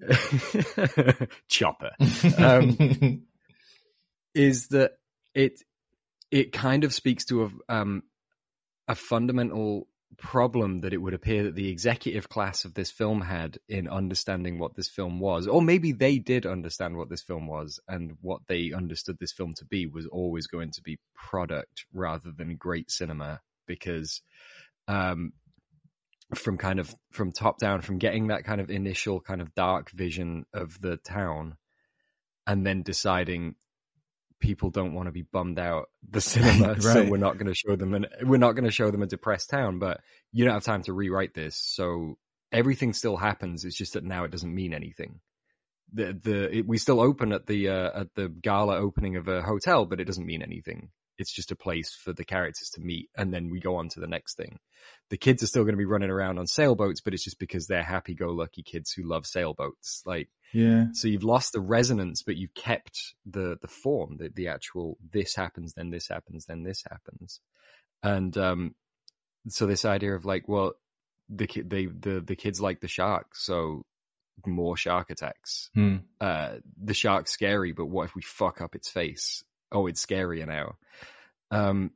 Chopper. Um, is that it it kind of speaks to a um a fundamental problem that it would appear that the executive class of this film had in understanding what this film was or maybe they did understand what this film was and what they understood this film to be was always going to be product rather than great cinema because um from kind of from top down from getting that kind of initial kind of dark vision of the town and then deciding people don't want to be bummed out the cinema so we're not going to show them and we're not going to show them a depressed town but you don't have time to rewrite this so everything still happens it's just that now it doesn't mean anything. The the it, we still open at the uh, at the gala opening of a hotel but it doesn't mean anything it's just a place for the characters to meet and then we go on to the next thing the kids are still going to be running around on sailboats but it's just because they're happy-go-lucky kids who love sailboats like Yeah. so you've lost the resonance, but you've kept the the form, the the actual this happens, then this happens, then this happens, and um, so this idea of like, well, the they the the kids like the shark, so more shark attacks. Hmm. Uh, the shark's scary, but what if we fuck up its face? Oh, it's scarier now. Um,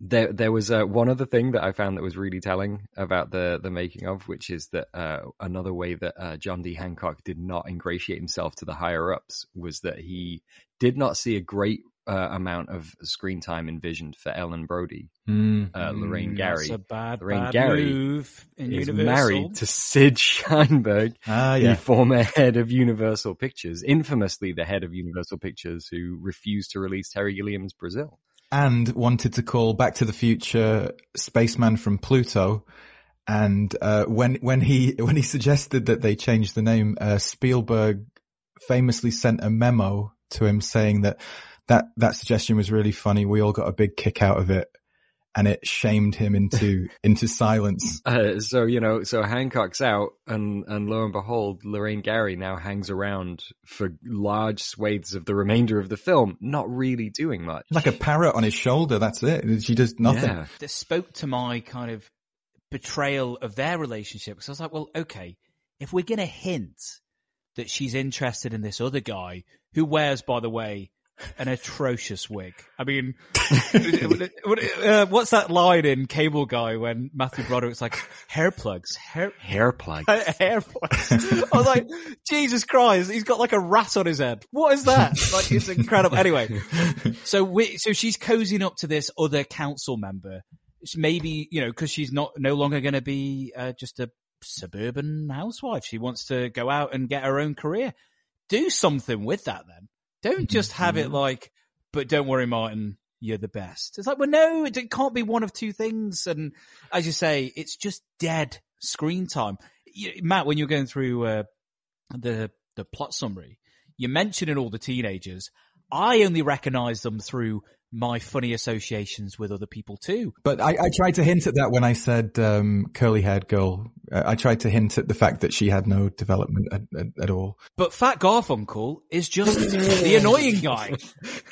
there there was uh, one other thing that I found that was really telling about the the making of, which is that uh, another way that uh, John D. Hancock did not ingratiate himself to the higher ups was that he did not see a great uh, amount of screen time envisioned for Ellen Brody, Mm. uh, Lorraine Mm, Gary. That's a bad, Lorraine bad Gary move in is Universal. married to Sid Sheinberg, Ah, the former head of Universal Pictures, infamously the head of Universal Pictures, who refused to release Terry Gilliam's Brazil. and wanted to call Back to the Future Spaceman from Pluto. And uh, when when he when he suggested that they change the name, uh, Spielberg famously sent a memo to him saying that that that suggestion was really funny. We all got a big kick out of it, and it shamed him into into silence. Uh, so you know, so Hancock's out, and and lo and behold, Lorraine Gary now hangs around for large swathes of the remainder of the film, not really doing much. Like a parrot on his shoulder. That's it. She does nothing. Yeah. This spoke to my kind of betrayal of their relationship because I was like, well, okay, if we're going to hint that she's interested in this other guy who wears, by the way, an atrocious wig. I mean, uh, what's that line in Cable Guy when Matthew Broderick's like hair plugs, hair Hair plug. hair plugs? I was like, Jesus Christ, he's got like a rat on his head. What is that? Like, it's incredible. Anyway, so we, so she's cozying up to this other council member. It's maybe you know because she's not no longer going to be uh, just a suburban housewife. She wants to go out and get her own career. Do something with that then. Don't just have it like, but don't worry, Martin, you're the best. It's like, well, no, it, it can't be one of two things. And as you say, it's just dead screen time. You, Matt, when you're going through uh, the the plot summary, you're mentioning all the teenagers. I only recognize them through my funny associations with other people too. But I, I tried to hint at that when I said um, curly haired girl. Uh, I tried to hint at the fact that she had no development at, at, at all. But Fat Garfunkel is just the annoying guy.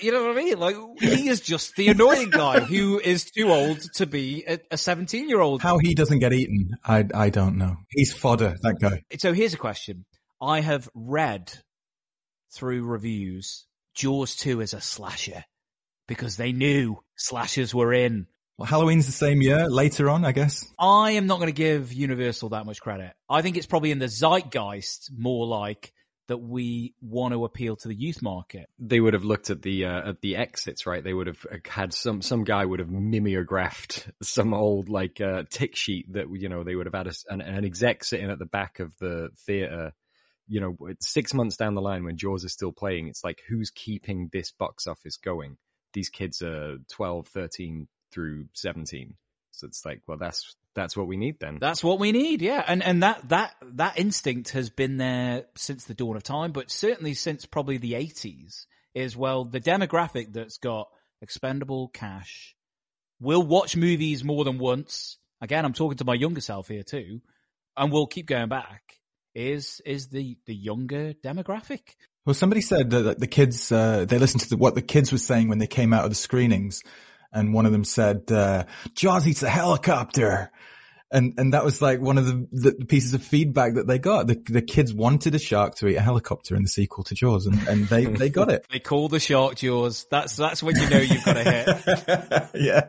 You know what I mean? Like he is just the annoying guy who is too old to be a 17 year old. How he doesn't get eaten, I I don't know. He's fodder, that guy. So here's a question. I have read through reviews Jaws 2 is a slasher because they knew slashers were in. Well, Halloween's the same year, later on, I guess. I am not going to give Universal that much credit. I think it's probably in the zeitgeist more like that we want to appeal to the youth market. They would have looked at the uh, at the exits, right? They would have had some some guy would have mimeographed some old like uh, tick sheet that you know they would have had a, an, an exec sitting at the back of the theater. You know, six months down the line when Jaws is still playing, it's like who's keeping this box office going? These kids are 12, 13 through 17. So it's like, well, that's, that's what we need then. That's what we need. Yeah. And, and that, that, that instinct has been there since the dawn of time, but certainly since probably the eighties is well, the demographic that's got expendable cash will watch movies more than once. Again, I'm talking to my younger self here too, and we'll keep going back is, is the, the younger demographic. Well, somebody said that the kids, uh, they listened to the, what the kids were saying when they came out of the screenings. And one of them said, uh, Jaws eats a helicopter. And, and that was like one of the, the, pieces of feedback that they got. The, the kids wanted a shark to eat a helicopter in the sequel to Jaws and, and they, they got it. they call the shark Jaws. That's, that's when you know you've got a hit. yeah.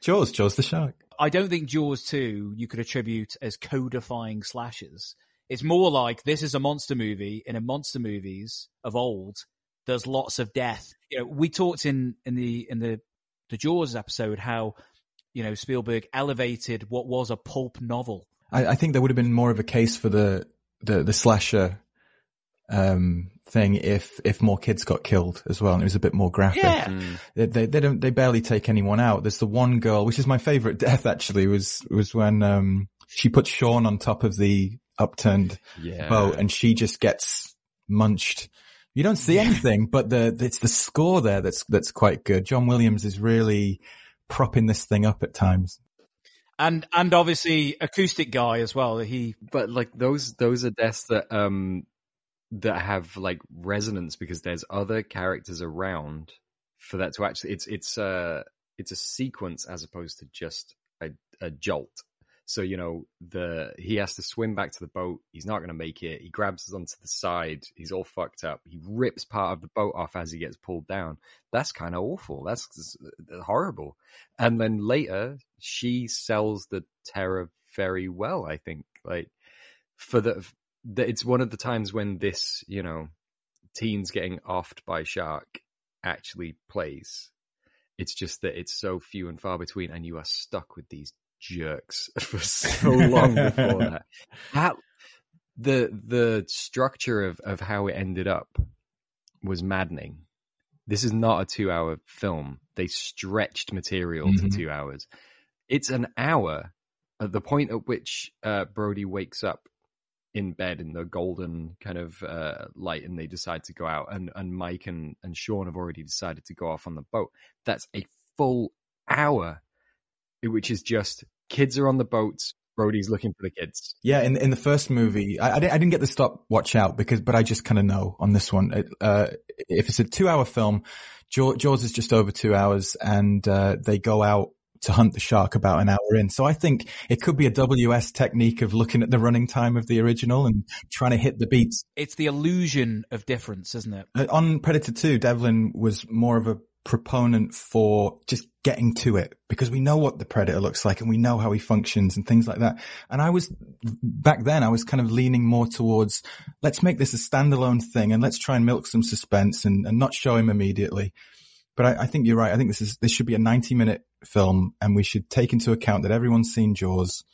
Jaws, Jaws the shark. I don't think Jaws 2 you could attribute as codifying slashes. It's more like this is a monster movie, and in monster movies of old, there's lots of death. You know, we talked in in the in the the Jaws episode how you know Spielberg elevated what was a pulp novel. I, I think there would have been more of a case for the the, the slasher um, thing if if more kids got killed as well, and it was a bit more graphic. Yeah. Mm. They, they, they don't they barely take anyone out. There's the one girl, which is my favorite death actually, was was when um, she put Sean on top of the upturned yeah. boat and she just gets munched. You don't see anything, but the, it's the score there that's, that's quite good. John Williams is really propping this thing up at times. And, and obviously acoustic guy as well. He, but like those, those are deaths that, um, that have like resonance because there's other characters around for that to actually, it's, it's, uh, it's a sequence as opposed to just a, a jolt. So, you know, the he has to swim back to the boat. He's not going to make it. He grabs onto the side. He's all fucked up. He rips part of the boat off as he gets pulled down. That's kind of awful. That's uh, horrible. And then later, she sells the terror very well, I think. Like, for the, the it's one of the times when this, you know, teens getting offed by shark actually plays. It's just that it's so few and far between, and you are stuck with these jerks for so long before that. How the the structure of of how it ended up was maddening. This is not a two hour film. They stretched material mm-hmm. to two hours. It's an hour at the point at which uh, Brody wakes up in bed in the golden kind of uh, light and they decide to go out and, and Mike and, and Sean have already decided to go off on the boat. That's a full hour which is just kids are on the boats. Brody's looking for the kids. Yeah, in in the first movie, I, I, didn't, I didn't get the stop watch out because, but I just kind of know on this one. It, uh, if it's a two hour film, Jaws is just over two hours, and uh, they go out to hunt the shark about an hour in. So I think it could be a WS technique of looking at the running time of the original and trying to hit the beats. It's the illusion of difference, isn't it? Uh, on Predator 2, Devlin was more of a proponent for just getting to it because we know what the predator looks like and we know how he functions and things like that. And I was back then, I was kind of leaning more towards let's make this a standalone thing and let's try and milk some suspense and, and not show him immediately. But I, I, think you're right. I think this is, this should be a 90 minute film and we should take into account that everyone's seen Jaws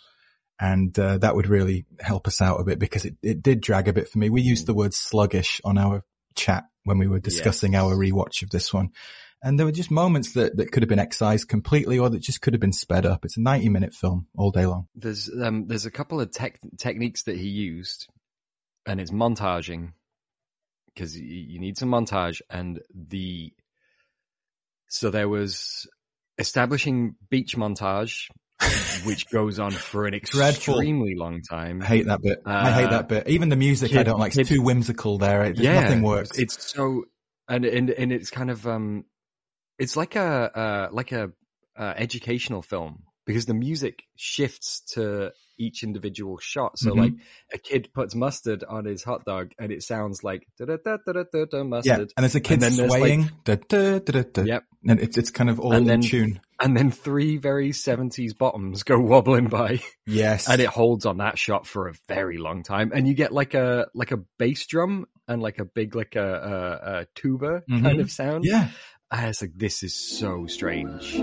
and uh, that would really help us out a bit because it, it did drag a bit for me. We used the word sluggish on our chat when we were discussing yes. our rewatch of this one. And there were just moments that, that could have been excised completely or that just could have been sped up. It's a 90 minute film all day long. There's, um, there's a couple of tech, techniques that he used and it's montaging because you need some montage and the so there was establishing beach montage which goes on for an Dreadful. extremely long time I hate that bit. I hate Uh, that bit. Even the music I don't like. It's kid- too whimsical there. It, nothing works. It's so and and and it's kind of um, it's like a uh, like a uh, educational film because the music shifts to each individual shot. So Mhm. like a kid puts mustard on his hot dog and it sounds like da da da da da da, da yeah, mustard. and there's a kid then there's, like- swaying. da, da, da. Yep. And it's it's kind of all And in then- tune. and then three very 70s bottoms go wobbling by Yes. and it holds on that shot for a very long time and you get like a like a bass drum and like a big like a, a, a tuba kind Mhm. of sound yeah. I was like, this is so strange.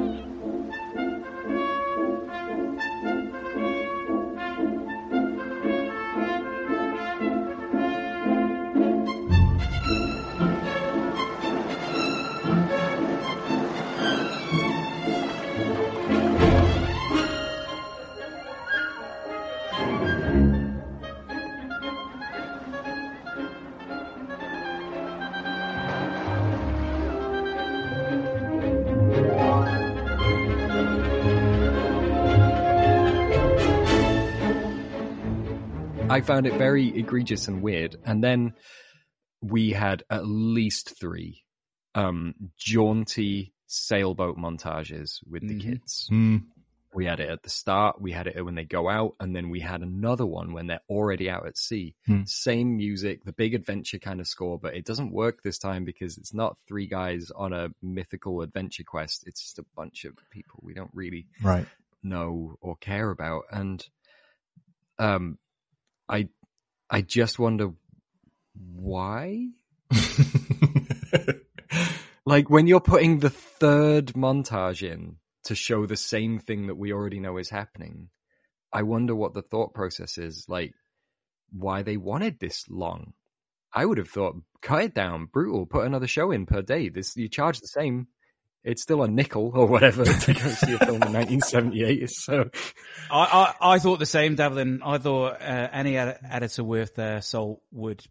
I found it very egregious and weird. And then we had at least three um, jaunty sailboat montages with the Mhm. kids. Hmm. We had it at the start, we had it when they go out, and then we had another one when they're already out at sea. Hmm. Same music, the big adventure kind of score, but it doesn't work this time because it's not three guys on a mythical adventure quest. It's just a bunch of people we don't really Right. know or care about. And um I I just wonder why? Like when you're putting the third montage in to show the same thing that we already know is happening, I wonder what the thought process is, like why they wanted this long. I would have thought cut it down, brutal, put another show in per day. This you charge the same. It's still a nickel or whatever to go see a film in 1978. So I, I, I thought the same, Devlin. I thought uh, any ed- editor worth their salt would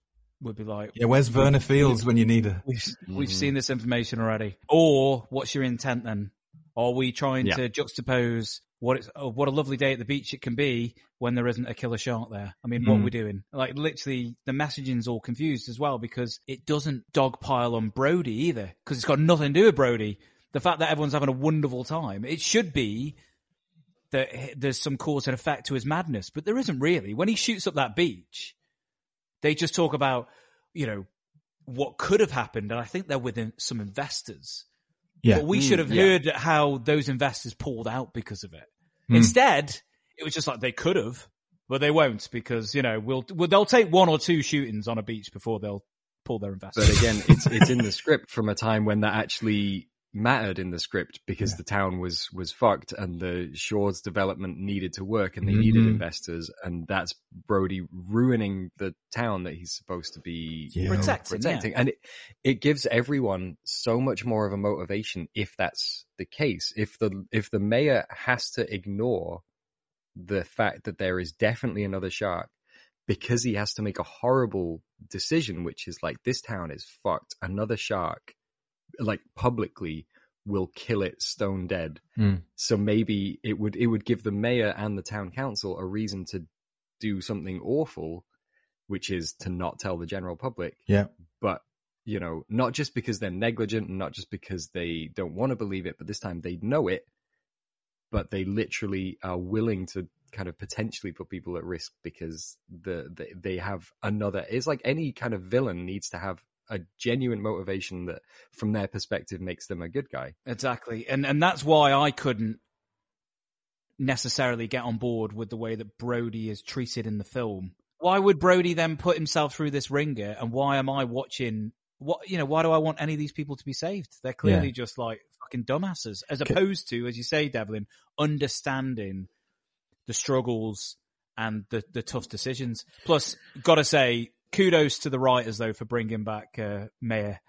would be like, Yeah, where's Verna Fields when you need her? we've we've Mhm. seen this information already. Or what's your intent then? Are we trying Yeah. to juxtapose what it's oh, what a lovely day at the beach it can be when there isn't a killer shark there? I mean, what Mm. we're doing, like literally, the messaging's all confused as well because it doesn't dogpile on Brody either because it's got nothing to do with Brody. The fact that everyone's having a wonderful time, it should be that there's some cause and effect to his madness, but there isn't really. When he shoots up that beach, they just talk about, you know, what could have happened, and I think they're with some investors. Yeah. But we Mm, should have yeah. heard how those investors pulled out because of it. Mm. Instead, it was just like they could have, but they won't because you know we'll, well they'll take one or two shootings on a beach before they'll pull their investors. But again, it's it's in the script from a time when that actually mattered in the script because Yeah. the town was was fucked and the shore's development needed to work and they needed Mhm. investors and that's Brody ruining the town that he's supposed to be Yeah. Protecting, yeah. And it, it gives everyone so much more of a motivation if that's the case. If the if the mayor has to ignore the fact that there is definitely another shark because he has to make a horrible decision, which is like this town is fucked. Another shark, like publicly, will kill it stone dead. Mm. So maybe it would it would give the mayor and the town council a reason to do something awful, which is to not tell the general public. Yeah. But you know, not just because they're negligent and not just because they don't want to believe it, but this time they know it, but they literally are willing to kind of potentially put people at risk because the, the they have another it's like any kind of villain needs to have a genuine motivation that from their perspective makes them a good guy. Exactly. And and that's why I couldn't necessarily get on board with the way that Brody is treated in the film. Why would Brody then put himself through this ringer and why am I watching what you know, why do I want any of these people to be saved? They're clearly Yeah. just like fucking dumbasses as opposed to as you say Devlin understanding the struggles and the the tough decisions. Plus got to say kudos to the writers though for bringing back uh, Mayor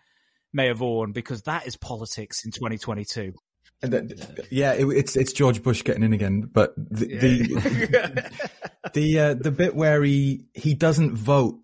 Mayor Vaughn because that is politics in 2022. And that- yeah, it, it's it's George Bush getting in again, but the the the, uh, the bit where he he doesn't vote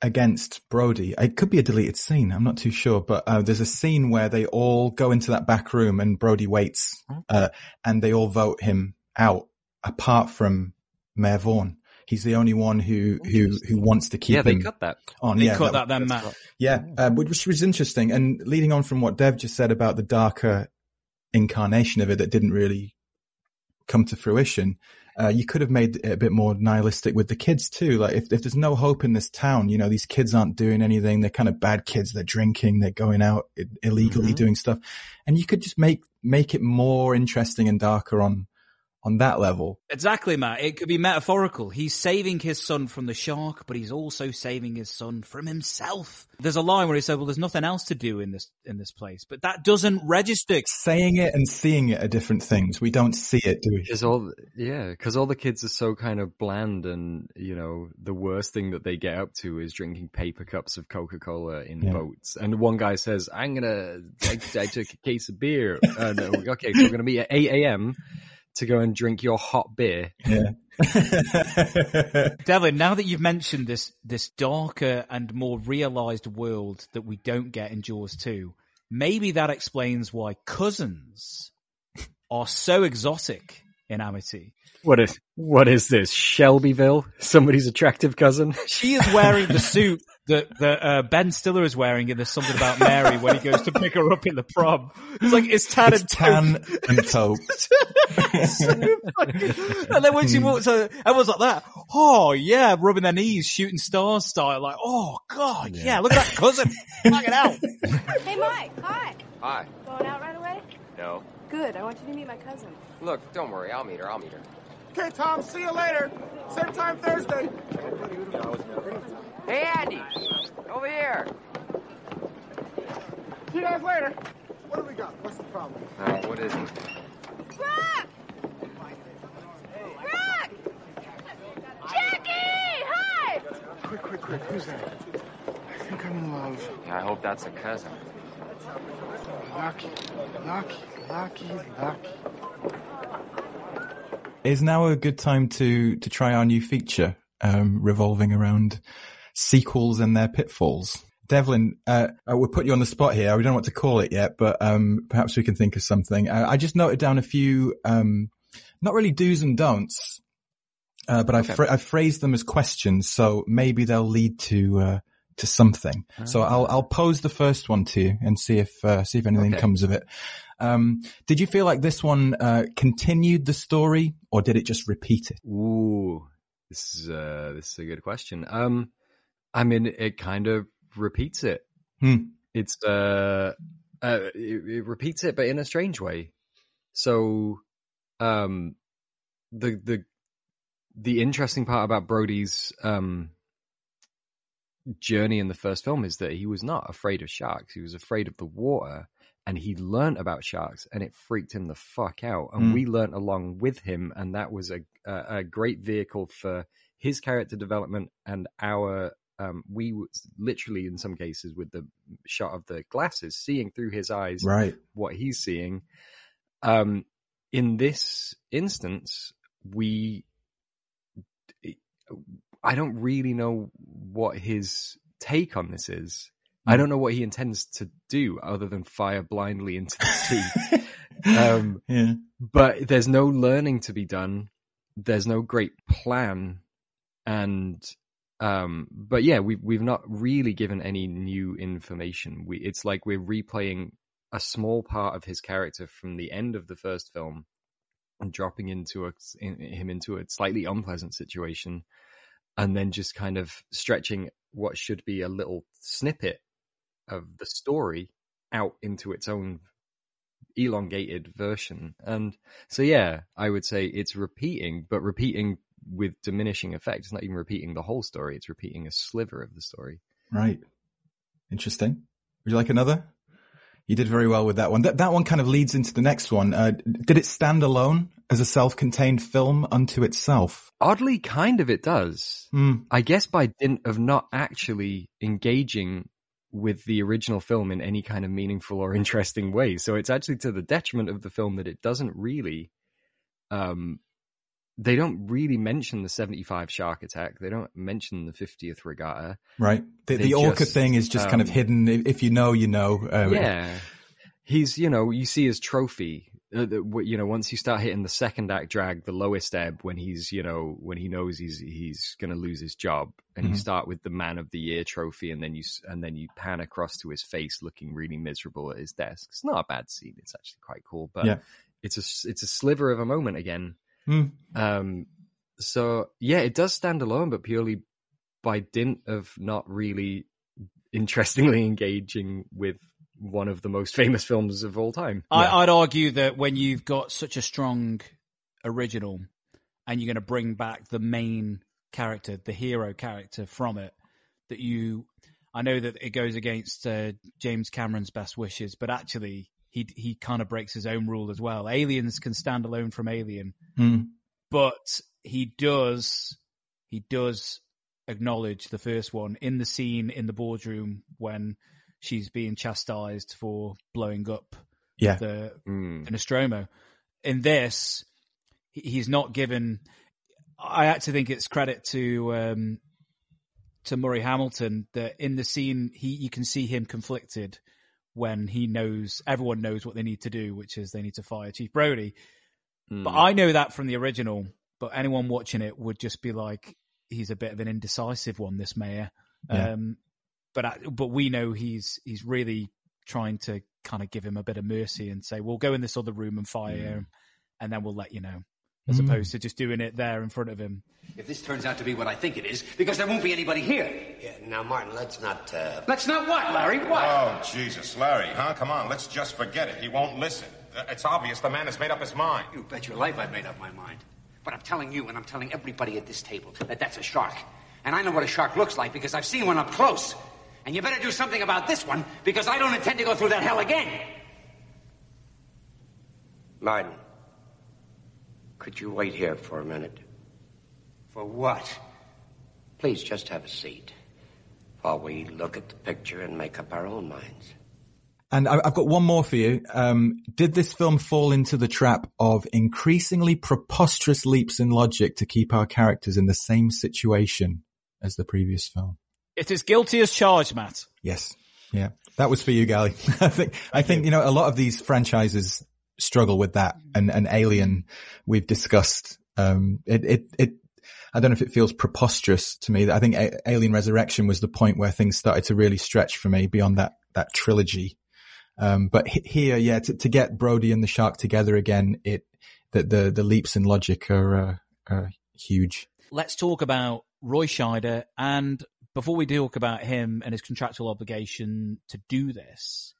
against Brody. It could be a deleted scene. I'm not too sure, but uh, there's a scene where they all go into that back room and Brody waits, uh, and they all vote him out, apart from Mayor Vaughn. He's the only one who who who wants to keep Yeah, they cut that. on. They yeah, cut that then, Matt. yeah, uh, which was interesting. And leading on from what Dev just said about the darker incarnation of it that didn't really come to fruition, uh, you could have made it a bit more nihilistic with the kids too. Like if, if there's no hope in this town, you know, these kids aren't doing anything. They're kind of bad kids. They're drinking. They're going out illegally Mm-hmm. doing stuff. And you could just make, make it more interesting and darker on, on that level. Exactly, Matt. It could be metaphorical. He's saving his son from the shark, but he's also saving his son from himself. There's a line where he said, "Well, there's nothing else to do in this in this place," but that doesn't register. Saying it and seeing it are different things. We don't see it, do we? Because all, yeah, because all the kids are so kind of bland, and you know, the worst thing that they get up to is drinking paper cups of Coca Cola in Yeah. boats. And one guy says, "I'm gonna, I, I took a case of beer. Uh, no, okay, so we're gonna meet at 8 a.m. to go and drink your hot beer." Yeah. Devlin, now that you've mentioned this this darker and more realized world that we don't get in Jaws 2, maybe that explains why cousins are so exotic in Amity. What is what is this? Shelbyville? Somebody's attractive cousin? She is wearing the suit that, that uh, Ben Stiller is wearing in There's Something About Mary when he goes to pick her up in the prom. It's like, it's tan It's and tan taupe. and taupe. and then when she walks out, everyone's like that. Oh yeah, rubbing their knees, shooting stars style. Like, oh god, yeah, look at that cousin. Knock it out. Hey, Mike. Hi. Hi. Going out right away? No. Good. I want you to meet my cousin. Look, don't worry. I'll meet her. I'll meet her. Okay, Tom, see you later. Same time Thursday. Hey, Andy. Over here. See you guys later. What do we got? What's the problem? Uh, what is it? Brock! Brock! Jackie! Hi! Quick, quick, quick. Who's that? I think I'm in love. Yeah, I hope that's a cousin. Lucky, lucky, lucky, lucky. Is now a good time to to try our new feature um, revolving around sequels and their pitfalls. Devlin, uh, uh, we'll put you on the spot here. We don't know what to call it yet, but um, perhaps we can think of something. Uh, I just noted down a few, um, not really do's and don'ts, uh, but I've, I've phrased them as questions, so maybe they'll lead to uh, to something. So I'll I'll pose the first one to you and see if uh, see if anything Okay. comes of it. Um, did you feel like this one uh, continued the story, or did it just repeat it? Ooh, this is uh, this is a good question. Um, I mean, it kind of repeats it. Hmm. It's uh, uh, it, it repeats it, but in a strange way. So, um, the the the interesting part about Brody's um journey in the first film is that he was not afraid of sharks. He was afraid of the water. And he learnt about sharks, and it freaked him the fuck out. And Mm. we learnt along with him, and that was a a, a great vehicle for his character development and our. Um, we was literally, in some cases, with the shot of the glasses, seeing through his eyes Right. what he's seeing. Um, in this instance, we, I don't really know what his take on this is. I don't know what he intends to do other than fire blindly into the sea. um, Yeah. but there's no learning to be done. There's no great plan, and um, but yeah, we've we've not really given any new information. We it's like we're replaying a small part of his character from the end of the first film and dropping into a in, him into a slightly unpleasant situation, and then just kind of stretching what should be a little snippet of the story out into its own elongated version. And so, yeah, I would say it's repeating, but repeating with diminishing effect. It's not even repeating the whole story. It's repeating a sliver of the story. Right. Interesting. Would you like another? You did very well with that one. That that one kind of leads into the next one. Uh, did it stand alone as a self-contained film unto itself? Oddly, kind of it does. Hmm. I guess by dint of not actually engaging with the original film in any kind of meaningful or interesting way. So it's actually to the detriment of the film that it doesn't really um they don't really mention the 75 shark attack. They don't mention the 50th regatta. Right. The, the orca just, thing is just kind of um, hidden. If if you know, you know. Uh, yeah. He's, you know, you see his trophy. Uh, the- you know, once you start hitting the second act drag, the lowest ebb, when he's, you know, when he knows he's he's going to lose his job, and you Mhm. start with the man of the year trophy, and then you and then you pan across to his face, looking really miserable at his desk. It's not a bad scene. It's actually quite cool, but Yeah. it's a it's a sliver of a moment again. Hmm. Um, so yeah, it does stand alone, but purely by dint of not really interestingly engaging with one of the most famous films of all time. I, I'd argue that when you've got such a strong original and you're going to bring back the main character, the hero character from it, that you, I know that it goes against uh, James Cameron's best wishes, but actually he he kind of breaks his own rule as well. Aliens can stand alone from Alien, Hmm. but he does he does acknowledge the first one in the scene in the boardroom when she's being chastised for blowing up Yeah. the Hmm. Nostromo. In this, he's not given. I actually think it's credit to um, to Murray Hamilton that in the scene he you can see him conflicted when he knows everyone knows what they need to do, which is they need to fire Chief Brody. But I know that from the original. But anyone watching it would just be like, he's a bit of an indecisive one, this mayor. Yeah. Um, but I, but we know he's he's really trying to kind of give him a bit of mercy and say, we'll go in this other room and fire him, and then we'll let you know, as Mm. opposed to just doing it there in front of him. If this turns out to be what I think it is, because there won't be anybody here. Yeah, now, Martin, let's not, uh... Let's not what, Larry? What? Oh, Jesus, Larry, huh? Come on, let's just forget it. He won't listen. Uh, It's obvious the man has made up his mind. You bet your life I've made up my mind. But I'm telling you and I'm telling everybody at this table that that's a shark. And I know what a shark looks like because I've seen one up close. And you better do something about this one because I don't intend to go through that hell again. Martin, could you wait here for a minute? For what? Please just have a seat while we look at the picture and make up our own minds. And I- I've got one more for you. Um, did this film fall into the trap of increasingly preposterous leaps in logic to keep our characters in the same situation as the previous film? It is guilty as charged, Matt. Yes. Yeah. That was for you, Gally. I think, I think, you know, a lot of these franchises struggle with that and, and Alien we've discussed. Um, it, it, it, I don't know if it feels preposterous to me. I think A- Alien Resurrection was the point where things started to really stretch for me beyond that, that trilogy. Um, but he- here, yeah, to, to get Brody and the shark together again, it, the, the, the leaps in logic are, uh, are huge. let's talk about Roy Scheider. And before we talk about him and his contractual obligation to do this,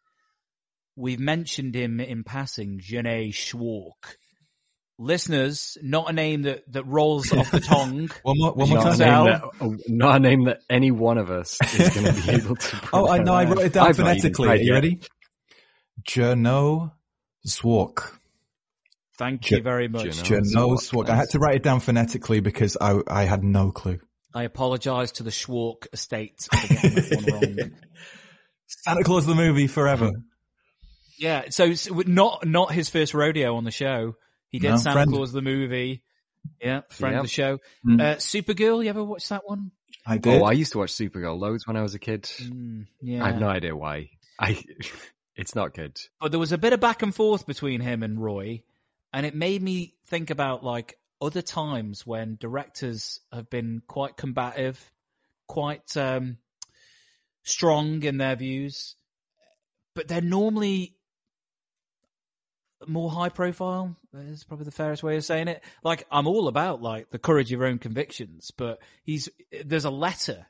we've mentioned him in passing, Jeannot Szwarc. Listeners, not a name that, that rolls off the tongue. One more, one more can not, a time. name that, oh, not a name that any one of us is going to be able to. Oh, I know. I wrote it down I've phonetically. Are you yet. ready? Jono Swak. Thank Jo- you very much. Jono Swak. I had to write it down phonetically because I, I had no clue. I apologise to the Szwarc estate for getting that one wrong. Santa Claus the movie forever. Yeah, so, so not not his first rodeo on the show. He did No, Santa friend. Claus the movie. Yeah, friend Yeah. of the show. Mm. Uh, Supergirl, you ever watched that one? I did. Oh, I used to watch Supergirl loads when I was a kid. Mm, yeah. I have no idea why. I, it's not good. but there was a bit of back and forth between him and Roy, and it made me think about like other times when directors have been quite combative, quite um, strong in their views, but they're normally more high profile is probably the fairest way of saying it. Like I'm all about like the courage of your own convictions, but he's there's a letter.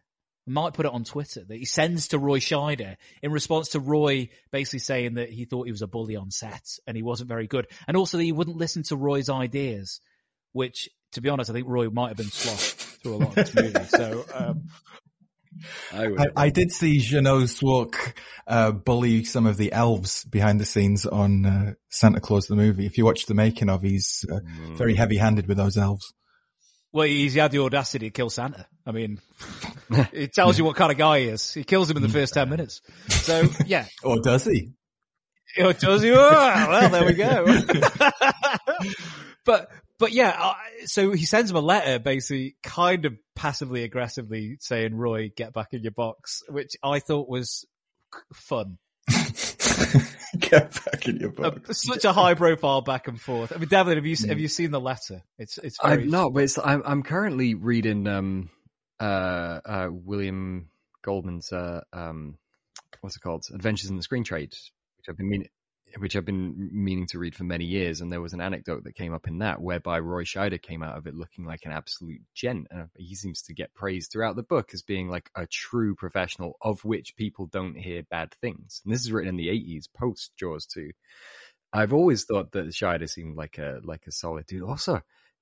Might put it on Twitter that he sends to Roy Scheider in response to Roy basically saying that he thought he was a bully on set and he wasn't very good, and also that he wouldn't listen to Roy's ideas, which, to be honest, I think Roy might have been sloshed through a lot of this movie. So um, I, I, I did see Jono Swak uh, bully some of the elves behind the scenes on uh, Santa Claus the movie. If you watch the making of, he's uh, very heavy handed with those elves. Well, he's had the audacity to kill Santa. I mean, it tells you what kind of guy he is. He kills him in the first 10 minutes. So, yeah. Or does he? It does you? Oh, well, there we go. but, but yeah, uh, so he sends him a letter, basically, kind of passively aggressively saying, "Roy, get back in your box," which I thought was fun. Get back in your Uh, box. such a high profile back and forth. I mean, Devlin, have you have you seen the letter? It's it's very I'm not, but it's, I'm, I'm currently reading um, uh, uh, William Goldman's uh, um, what's it called? Adventures in the Screen Trade, which I've been meaning, which I've been meaning to read for many years. And there was an anecdote that came up in that whereby Roy Scheider came out of it looking like an absolute gent, and uh, he seems to get praised throughout the book as being like a true professional, of which people don't hear bad things. And this is written in the 80s, post Jaws 2. I've always thought that Scheider seemed like a like a solid dude. Also,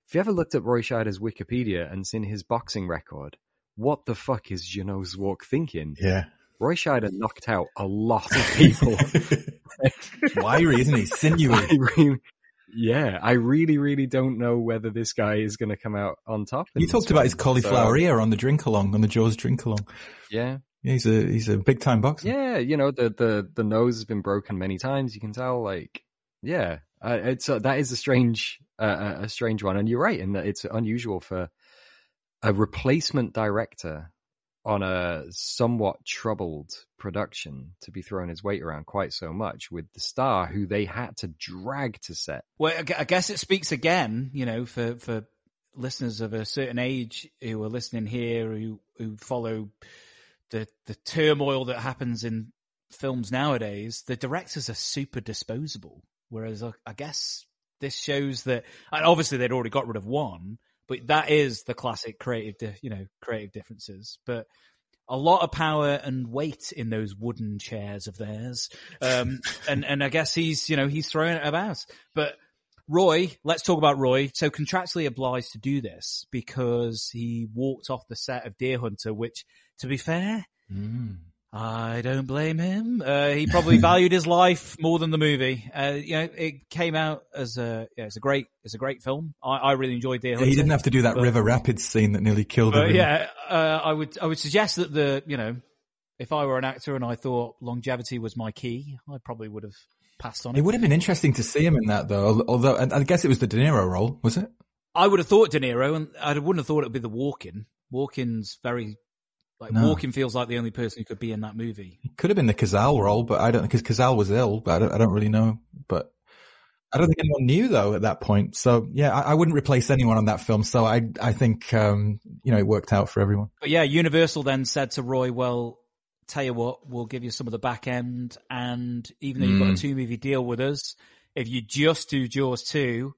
if you ever looked at Roy Scheider's Wikipedia and seen his boxing record, what the fuck is Janos Walk thinking? Yeah. Roy Scheider knocked out a lot of people. Wiry, isn't he? Sinewy. I really, yeah, I really, really don't know whether this guy is going to come out on top. You talked about his cauliflower So, ear on the drink along, on the Jaws drink along. yeah, Yeah, he's a he's a big time boxer. yeah, you know the the the nose has been broken many times. You can tell, like, yeah, uh, it's uh, that is a strange uh, a strange one, and you're right in that it's unusual for a replacement director on a somewhat troubled production to be throwing his weight around quite so much with the star who they had to drag to set. Well, I guess it speaks again, you know, for, for listeners of a certain age who are listening here, who, who follow the, the turmoil that happens in films nowadays. The directors are super disposable. Whereas I, I guess this shows that, and obviously they'd already got rid of one, but that is the classic creative, di- you know, creative differences. But a lot of power and weight in those wooden chairs of theirs. Um, and, and I guess he's, you know, he's throwing it about. But Roy, let's talk about Roy. So contractually obliged to do this because he walked off the set of Deer Hunter, which, to be fair, I don't blame him. Uh, he probably valued his life more than the movie. Uh, you know, it came out as a, yeah, it's a great, it's a great film. I, I really enjoyed Deer Yeah, he didn't have to do that but- River Rapids scene that nearly killed him. yeah, uh, I would I would suggest that the you know if I were an actor and I thought longevity was my key, I probably would have passed on it. It would have been interesting to see him in that though, although and I guess it was the De Niro role, was it? I would have thought De Niro, and I wouldn't have thought it would be the Walken. Walken's very like No. Walken feels like the only person who could be in that movie. It could have been the Cazale role, but I don't because Cazale was ill, but I don't, I don't really know. But I don't think anyone knew though at that point. So yeah, I, I wouldn't replace anyone on that film. So I I think um, you know it worked out for everyone. But yeah, Universal then said to Roy, "Well, tell you what, we'll give you some of the back end, and even though you've got a Mm. two movie deal with us, if you just do Jaws two,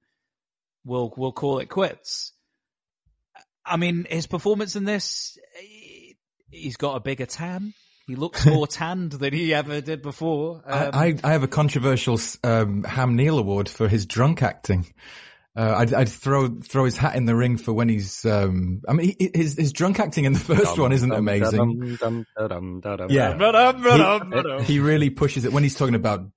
we'll we'll call it quits." I mean, his performance in this, he's got a bigger tan. He looks more tanned than he ever did before. Um, I, I I have a controversial um, Ham Neill award for his drunk acting. Uh, I'd, I'd throw throw his hat in the ring for when he's. Um, I mean, he, his his drunk acting in the first one isn't amazing. Yeah, he, he really pushes it when he's talking about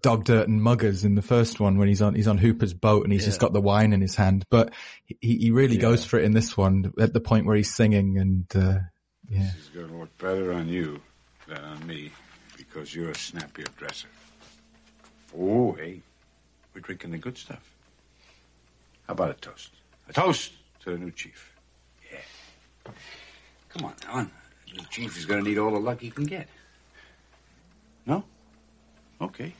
dog dirt and muggers in the first one when he's on he's on Hooper's boat and he's just got the wine in his hand. But he he really Yeah. goes for it in this one at the point where he's singing and uh, yeah. This is going to look better on you than on me because you're a snappier dresser. Oh, hey, we're drinking the good stuff. How about a toast? A toast to the new chief. Yeah. Come on, Alan. The new chief is going to need all the luck he can get. No? Okay.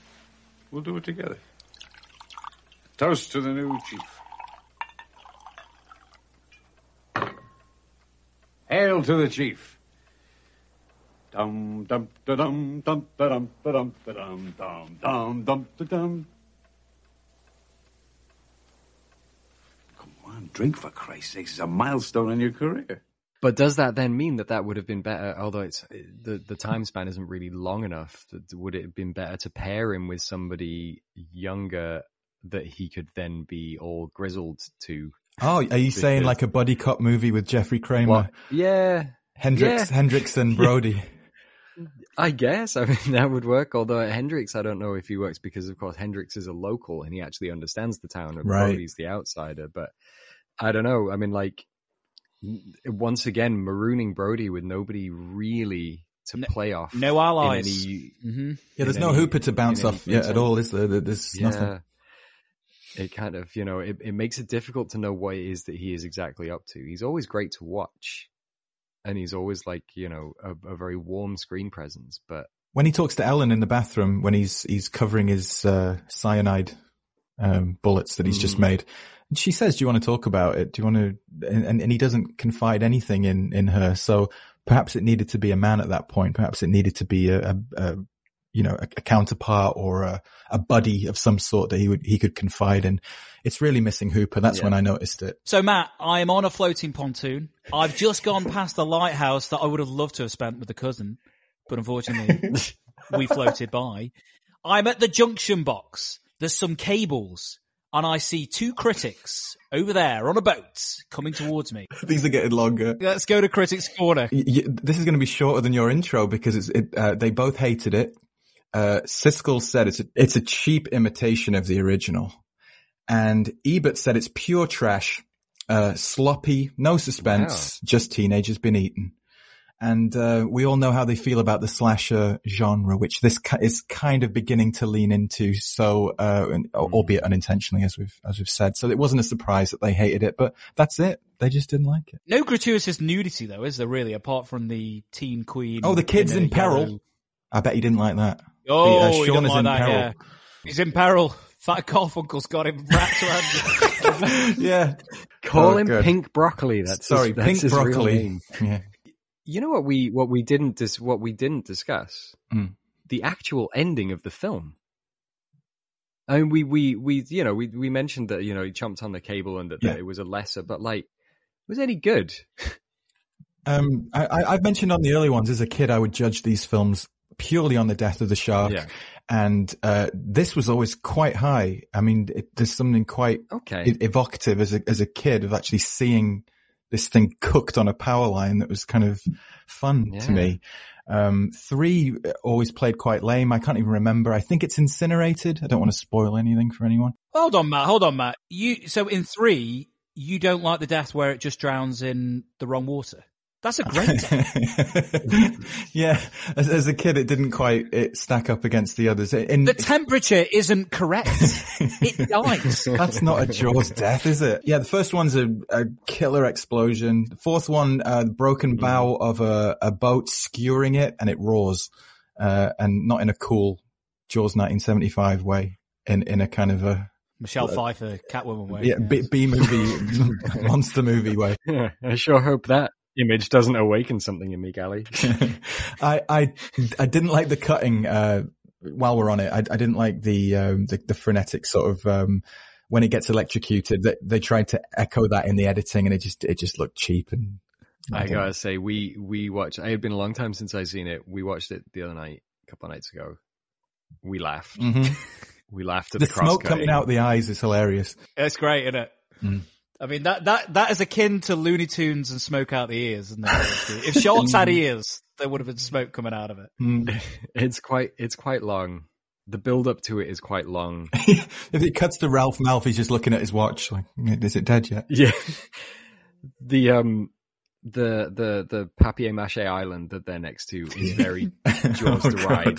We'll do it together. Toast to the new chief. Hail to the chief. Dum dum da dum dum da dum da dum da dum dum dum dum da dum. Come on, drink for Christ's sake! It's a milestone in your career. But does that then mean that that would have been better? Although it's the the time span isn't really long enough. Would it have been better to pair him with somebody younger that he could then be all grizzled to? Oh, are you saying like a buddy cop movie with Jeffrey Kramer, What? Yeah, Hendricks, yeah. Hendricks and Brody? I guess. I mean, that would work. Although at Hendricks, I don't know if he works because, of course, Hendricks is a local and he actually understands the town, and Right. Brody's the outsider. But I don't know. I mean, like once again, marooning Brody with nobody really to play off. no in allies. any- hmm Yeah, there's no any- Hooper to bounce off yet at all, is there? There- There's Yeah. nothing. It kind of you know it, it makes it difficult to know what it is that he is exactly up to. He's always great to watch, and he's always like you know a, a very warm screen presence. But when he talks to Ellen in the bathroom when he's he's covering his uh, cyanide um, bullets that he's just Mm. made, and she says, "Do you want to talk about it? Do you want to?" And, and he doesn't confide anything in in her. So perhaps it needed to be a man at that point. Perhaps it needed to be a, a, a you know a, a counterpart or a, a buddy of some sort that he would he could confide in. It's really missing Hooper. That's Yeah. when I noticed it. So Matt, I am on a floating pontoon. I've just gone past the lighthouse that I would have loved to have spent with the cousin, but unfortunately we floated by. I'm at the junction box. There's some cables and I see two critics over there on a boat coming towards me. These are getting longer. Let's go to critics corner. Y- y- this is going to be shorter than your intro because it's, it, uh, they both hated it. Uh, Siskel said it's a, it's a cheap imitation of the original. And Ebert said it's pure trash, uh, sloppy, no suspense, just teenagers been eaten. And, uh, we all know how they feel about the slasher genre, which this is kind of beginning to lean into. So, uh, and- albeit unintentionally, as we've, as we've said. So it wasn't a surprise that they hated it, but that's it. They just didn't like it. No gratuitous nudity though, is there really? Apart from the teen queen. Oh, the kid's a in peril. yellow- I bet he didn't like that. Oh, The, uh, he Sean didn't is like in that, peril. yeah. He's in peril. Fat Garfunkel's got him wrapped around. yeah. call Oh, him good. Pink Broccoli. That's Sorry, his, that's Pink his real Broccoli. Yeah. You know what we what we didn't dis- what we didn't discuss Mm. the actual ending of the film. I mean, we we we you know we we mentioned that you know he jumped on the cable and that, that it was a lesser, but like was any good? Um, I, I, I've mentioned on the early ones as a kid, I would judge these films purely on the death of the shark. Yeah. And, uh, this was always quite high. I mean, it, there's something quite Okay. e- evocative as a, as a kid of actually seeing this thing cooked on a power line that was kind of fun Yeah. to me. Um, three always played quite lame. I can't even remember. I think it's incinerated. I don't want to spoil anything for anyone. hold on, Matt. Hold on, Matt. You so in three, you don't like the death where it just drowns in the wrong water. That's a great death. yeah, as, as a kid, it didn't quite it stack up against the others. In, the temperature isn't correct. it dies. That's not a Jaws death, is it? Yeah, the first one's a, a killer explosion. The fourth one, uh, the broken bow of a, a boat skewering it and it roars, uh, and not in a cool Jaws 1975 way, in, in a kind of a, Michelle Pfeiffer, Catwoman way. yeah, B, B movie, monster movie way. Yeah, I sure hope that image doesn't awaken something in me, Gally. I, I, I didn't like the cutting, uh, while we're on it. I, I didn't like the, um, the, the frenetic sort of, um, when it gets electrocuted, they, they tried to echo that in the editing and it just, it just looked cheap and I didn't- gotta say, we we watched. It had been a long time since I'd seen it. We watched it the other night, a couple of nights ago. We laughed. Mhm. We laughed at the the, smoke cross-cutting. coming out the eyes is hilarious. It's great, isn't it? Mm. I mean that that that is akin to Looney Tunes and smoke out the ears, isn't it? if sharks had ears, there would have been smoke coming out of it. Mm. It's quite it's quite long. The build up to it is quite long. if it cuts to Ralph Malph, he's just looking at his watch, like, is it dead yet? Yeah. The um the the the papier mache island that they're next to is very Jaws Oh, the God. ride.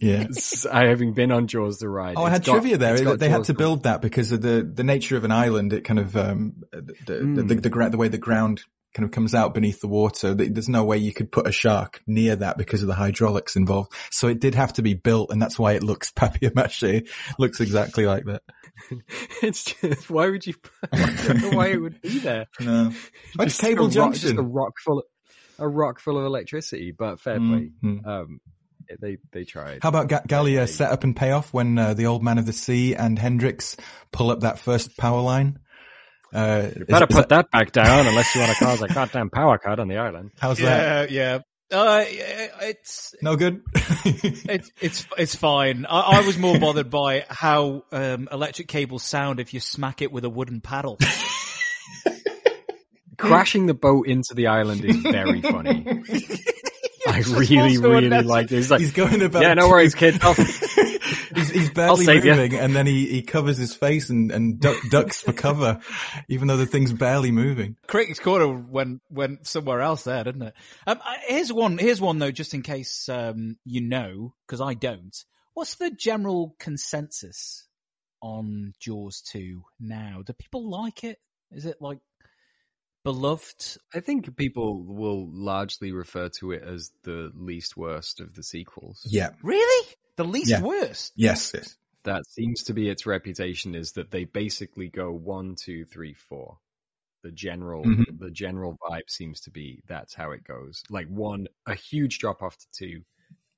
Yeah. It's- I having been on Jaws the ride. Oh, I had got- trivia there. They had to build that because of the, the nature of an island. It kind of, um, the, the, Mm. the, the, gra- the way the ground kind of comes out beneath the water. There's no way you could put a shark near that because of the hydraulics involved. So it did have to be built and that's why it looks papier mache. looks exactly like that. It's just why would you? I don't know why it would be there. No. Just Cable a rock, Junction. just a rock full, of, a rock full of electricity. But fair play. Mhm. Um, they they tried. How about Ga- Gallia set up and payoff when uh, the old man of the sea and Hendricks pull up that first power line? Uh, is- Better is put that back down unless you want to cause a goddamn power cut on the island. How's that? Yeah, yeah. Uh, it's No good. it's it's it's fine. I, I was more bothered by how um, electric cables sound if you smack it with a wooden paddle. Crashing the boat into the island is very funny. I really, really like this. He's like, He's going about. yeah, no worries, kid. I'll- he's, he's I'll barely save ya. moving, and then he, he covers his face and, and duck, ducks for cover, even though the thing's barely moving. Critics Corner went went somewhere else there, didn't it? Um, here's one. Here's one though, just in case um, you know, because I don't. What's the general consensus on Jaws 2 now? Do people like it? Is it like beloved? I think people will largely refer to it as the least worst of the sequels. Yeah. Really? The least Yeah. worst? Yes, yes. That seems to be its reputation is that they basically go one, two, three, four. The general, Mhm. the general vibe seems to be that's how it goes. Like one, a huge drop off to two,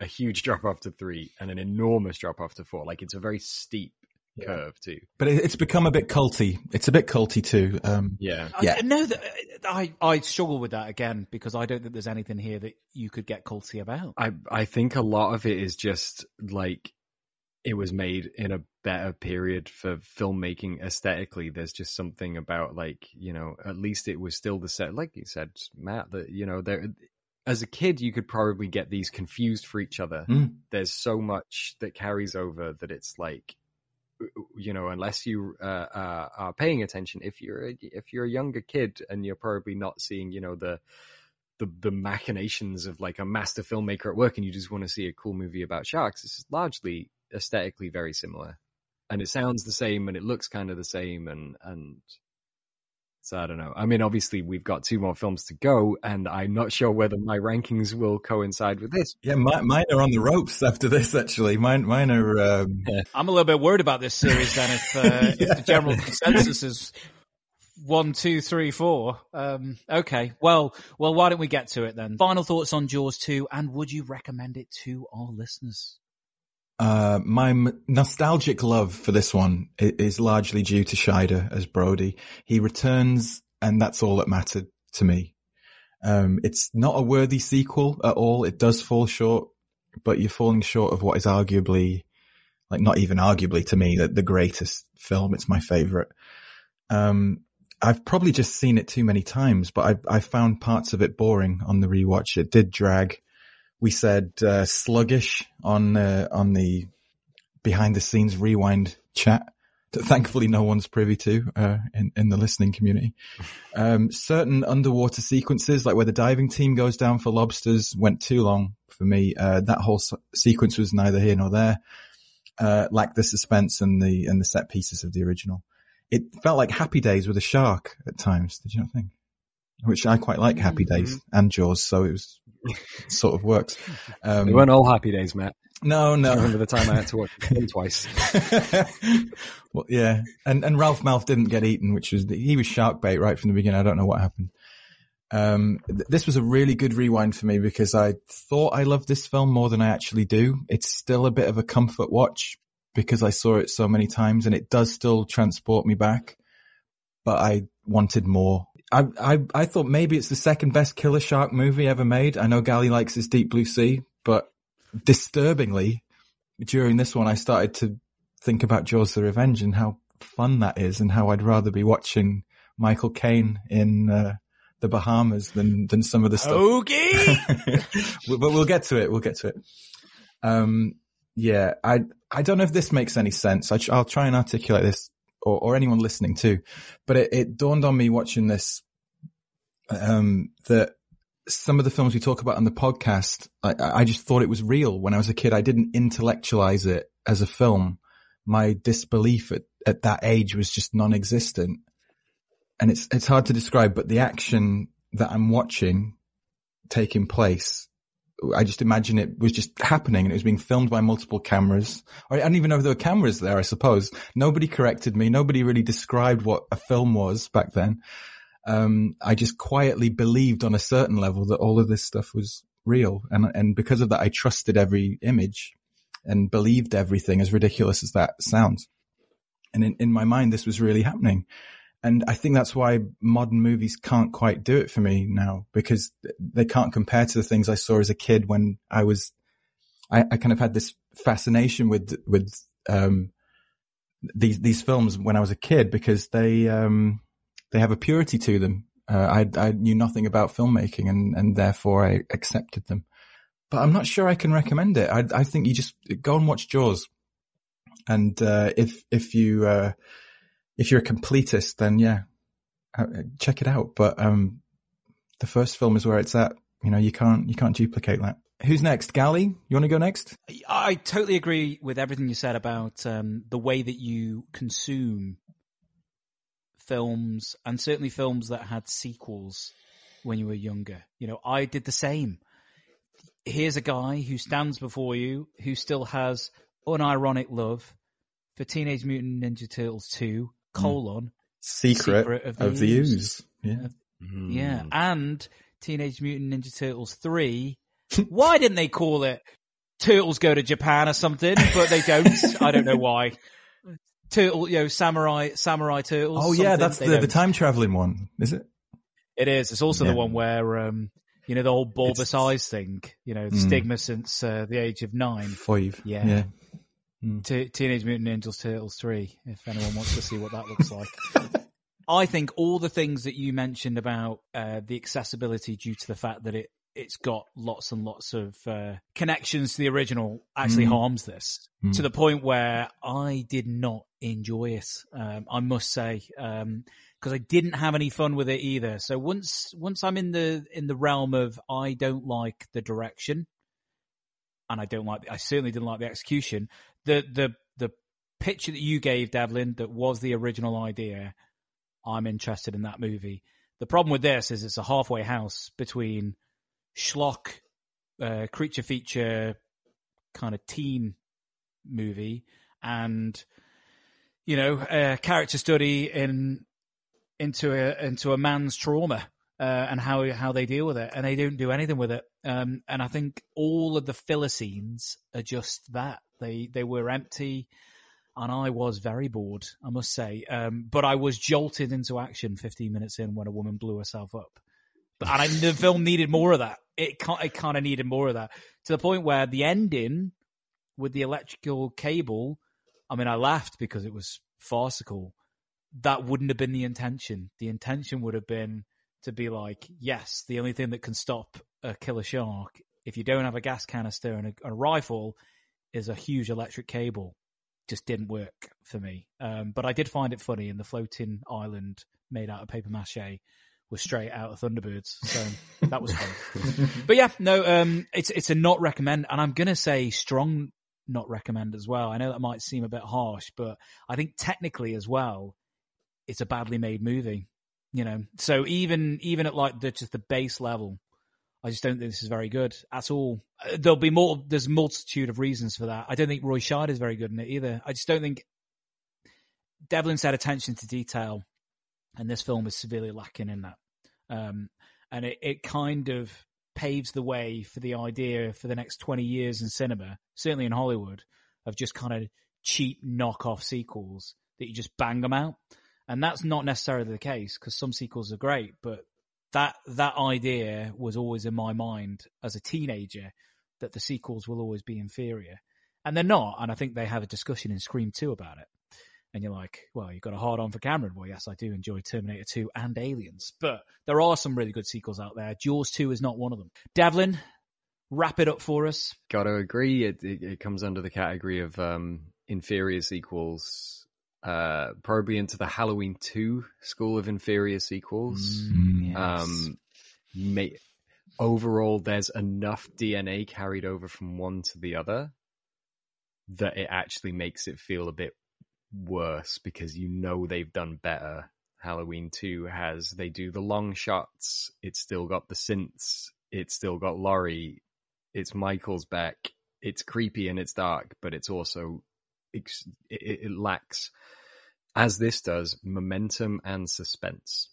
a huge drop off to three, and an enormous drop off to four. Like it's a very steep curve too. But it, it's become a bit culty. It's a bit culty too. Um, Yeah. Yeah. I, no, th- I, I struggle with that again because I don't think there's anything here that you could get culty about. I I think a lot of it is just like it was made in a better period for filmmaking aesthetically. There's just something about like you know at least it was still the set like you said Matt that you know there as a kid you could probably get these confused for each other. Mm. There's so much that carries over that it's like you know unless you uh, uh, are paying attention. If you're a, if you're a younger kid and you're probably not seeing you know the the the machinations of like a master filmmaker at work and you just want to see a cool movie about sharks it's largely aesthetically very similar. And it sounds the same and it looks kind of the same and and so I don't know. I mean, obviously we've got two more films to go, and I'm not sure whether my rankings will coincide with this. yeah, mi- mine are on the ropes after this. Actually, mine mine are. Um, I'm a little bit worried about this series then if, uh, if the general consensus is one, two, three, four. Um, okay. Well, well, why don't we get to it then? Final thoughts on Jaws 2 and would you recommend it to our listeners? Uh, my m- nostalgic love for this one is largely due to Scheider as Brody. He returns, and that's all that mattered to me. Um, it's not a worthy sequel at all. It does fall short, but you're falling short of what is arguably, like not even arguably to me, the, the greatest film. It's my favorite. Um, I've probably just seen it too many times, but I, I found parts of it boring on the rewatch. It did drag we said uh, sluggish on uh, on the behind the scenes rewind chat that thankfully no one's privy to uh, in in the listening community. Um, certain underwater sequences, like where the diving team goes down for lobsters, went too long for me. Uh, that whole s- sequence was neither here nor there. Uh, lacked the suspense and the and the set pieces of the original. It felt like Happy Days with a shark at times. Did you not think? Which I quite like Happy Days and Jaws, so it was sort of works. Um, They weren't all happy days, Matt. no, no. I remember the time I had to watch it twice. well, yeah, and and Ralph Malph didn't get eaten, which was he was shark bait right from the beginning. I don't know what happened. Um, th- this was a really good rewind for me because I thought I loved this film more than I actually do. It's still a bit of a comfort watch because I saw it so many times, and it does still transport me back. But I wanted more. I I I thought maybe it's the second best killer shark movie ever made. I know Gally likes his Deep Blue Sea, but disturbingly, during this one, I started to think about Jaws the Revenge and how fun that is and how I'd rather be watching Michael Caine in, uh, the Bahamas than, than some of the stuff. Okay. but we'll get to it. We'll get to it. Um, yeah, I, I don't know if this makes any sense. I, will try and articulate this or, or anyone listening too, but it, it dawned on me watching this, um, that some of the films we talk about on the podcast, I, I just thought it was real when I was a kid. I didn't intellectualize it as a film. My disbelief at, at that age was just non-existent. And it's, it's hard to describe, but the action that I'm watching taking place, I just imagine it was just happening and it was being filmed by multiple cameras. I don't even know if there were cameras there, I suppose. Nobody corrected me. Nobody really described what a film was back then um, I just quietly believed on a certain level that all of this stuff was real. And, and because of that, I trusted every image and believed everything as ridiculous as that sounds. And in, in my mind, this was really happening. And I think that's why modern movies can't quite do it for me now because they can't compare to the things I saw as a kid when I was, I, I kind of had this fascination with, with, um, these, these films when I was a kid because they, um, they have a purity to them. Uh, I, I knew nothing about filmmaking and, and therefore I accepted them. But I'm not sure I can recommend it. I, I think you just go and watch Jaws. And, uh, if, if you, uh, if you're a completist, then yeah, uh, check it out. But, um, the first film is where it's at. You know, you can't, you can't duplicate that. Who's next? Gally, you want to go next? I totally agree with everything you said about um, the way that you consume films, and certainly films that had sequels when you were younger. You know, I did the same. Here's a guy who stands before you who still has unironic love for Teenage Mutant Ninja Turtles 2, colon, Secret, of the, Ooze. Yeah. Yeah, and Teenage Mutant Ninja Turtles 3. Why didn't they call it Turtles Go to Japan or something? But they don't. I don't know why. Turtle, you know, Samurai, Samurai Turtles. Oh yeah, that's they the, the don't. time traveling one, is it? It is. It's also Yeah. the one where, um, you know, the whole bulbous eyes thing, you know, Mm. stigma since uh, the age of nine. Five. Yeah. Yeah. T- Teenage Mutant Ninja Turtles 3, if anyone wants to see what that looks like. I think all the things that you mentioned about uh, the accessibility due to the fact that it, it's got lots and lots of uh, connections to the original actually Mm. harms this Mm. to the point where I did not enjoy it. Um, I must say, because I didn't have any fun with it either. So once once I'm in the in the realm of I don't like the direction, and I don't like. I certainly didn't like the execution. The the the picture that you gave, Devlin, that was the original idea. I'm interested in that movie. The problem with this is it's a halfway house between schlock, uh, creature feature, kind of teen movie, and you know, a character study in into a into a man's trauma uh, and how how they deal with it, and they don't do anything with it. Um, and I think all of the filler scenes are just that they they were empty, and I was very bored, I must say. Um, but I was jolted into action 15 minutes in when a woman blew herself up, but and I, the film needed more of that. It it kind of needed more of that to the point where the ending with the electrical cable. I mean, I laughed because it was farcical. That wouldn't have been the intention. The intention would have been to be like, yes, the only thing that can stop a killer shark, if you don't have a gas canister and a, a rifle, is a huge electric cable. Just didn't work for me. Um, but I did find it funny, and the floating island made out of paper mache was straight out of Thunderbirds, so that was fun. but yeah, no, um, it's it's a not recommend, and I'm gonna say strong not recommend as well. I know that might seem a bit harsh, but I think technically as well, it's a badly made movie. You know, so even even at like the just the base level, I just don't think this is very good at all. Uh, There'll be more. There's multitude of reasons for that. I don't think Roy Scheider is very good in it either. I just don't think Devlin said attention to detail, and this film is severely lacking in that. Um, and it, it kind of paves the way for the idea for the next 20 years in cinema, certainly in Hollywood, of just kind of cheap knockoff sequels that you just bang them out. And that's not necessarily the case because some sequels are great, but that, that idea was always in my mind as a teenager that the sequels will always be inferior. And they're not. And I think they have a discussion in Scream 2 about it. And you're like, well, you've got a hard on for Cameron. Well, yes, I do enjoy Terminator 2 and Aliens, but there are some really good sequels out there. Jaws 2 is not one of them. Devlin, wrap it up for us. Got to agree. It, it, it comes under the category of um, inferior sequels, uh, probably into the Halloween 2 school of inferior sequels. Mm, Um, ma- overall, there's enough DNA carried over from one to the other that it actually makes it feel a bit worse because you know they've done better. Halloween 2 has, they do the long shots, it's still got the synths, it's still got Laurie, it's Michael's back, it's creepy and it's dark, but it's also, it, it lacks, as this does, momentum and suspense.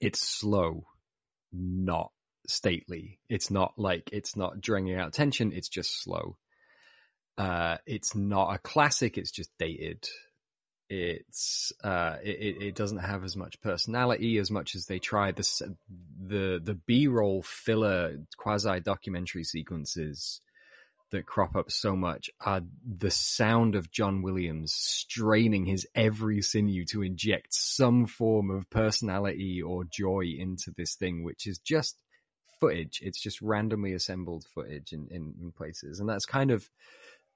It's slow, not stately. It's not like, it's not dragging out tension, it's just slow. Uh, it's not a classic. It's just dated. It's uh, it, it- it doesn't have as much personality as much as they try The the the B roll filler quasi documentary sequences that crop up so much are the sound of John Williams straining his every sinew to inject some form of personality or joy into this thing, which is just footage. It's just randomly assembled footage in, in, in places. And that's kind of,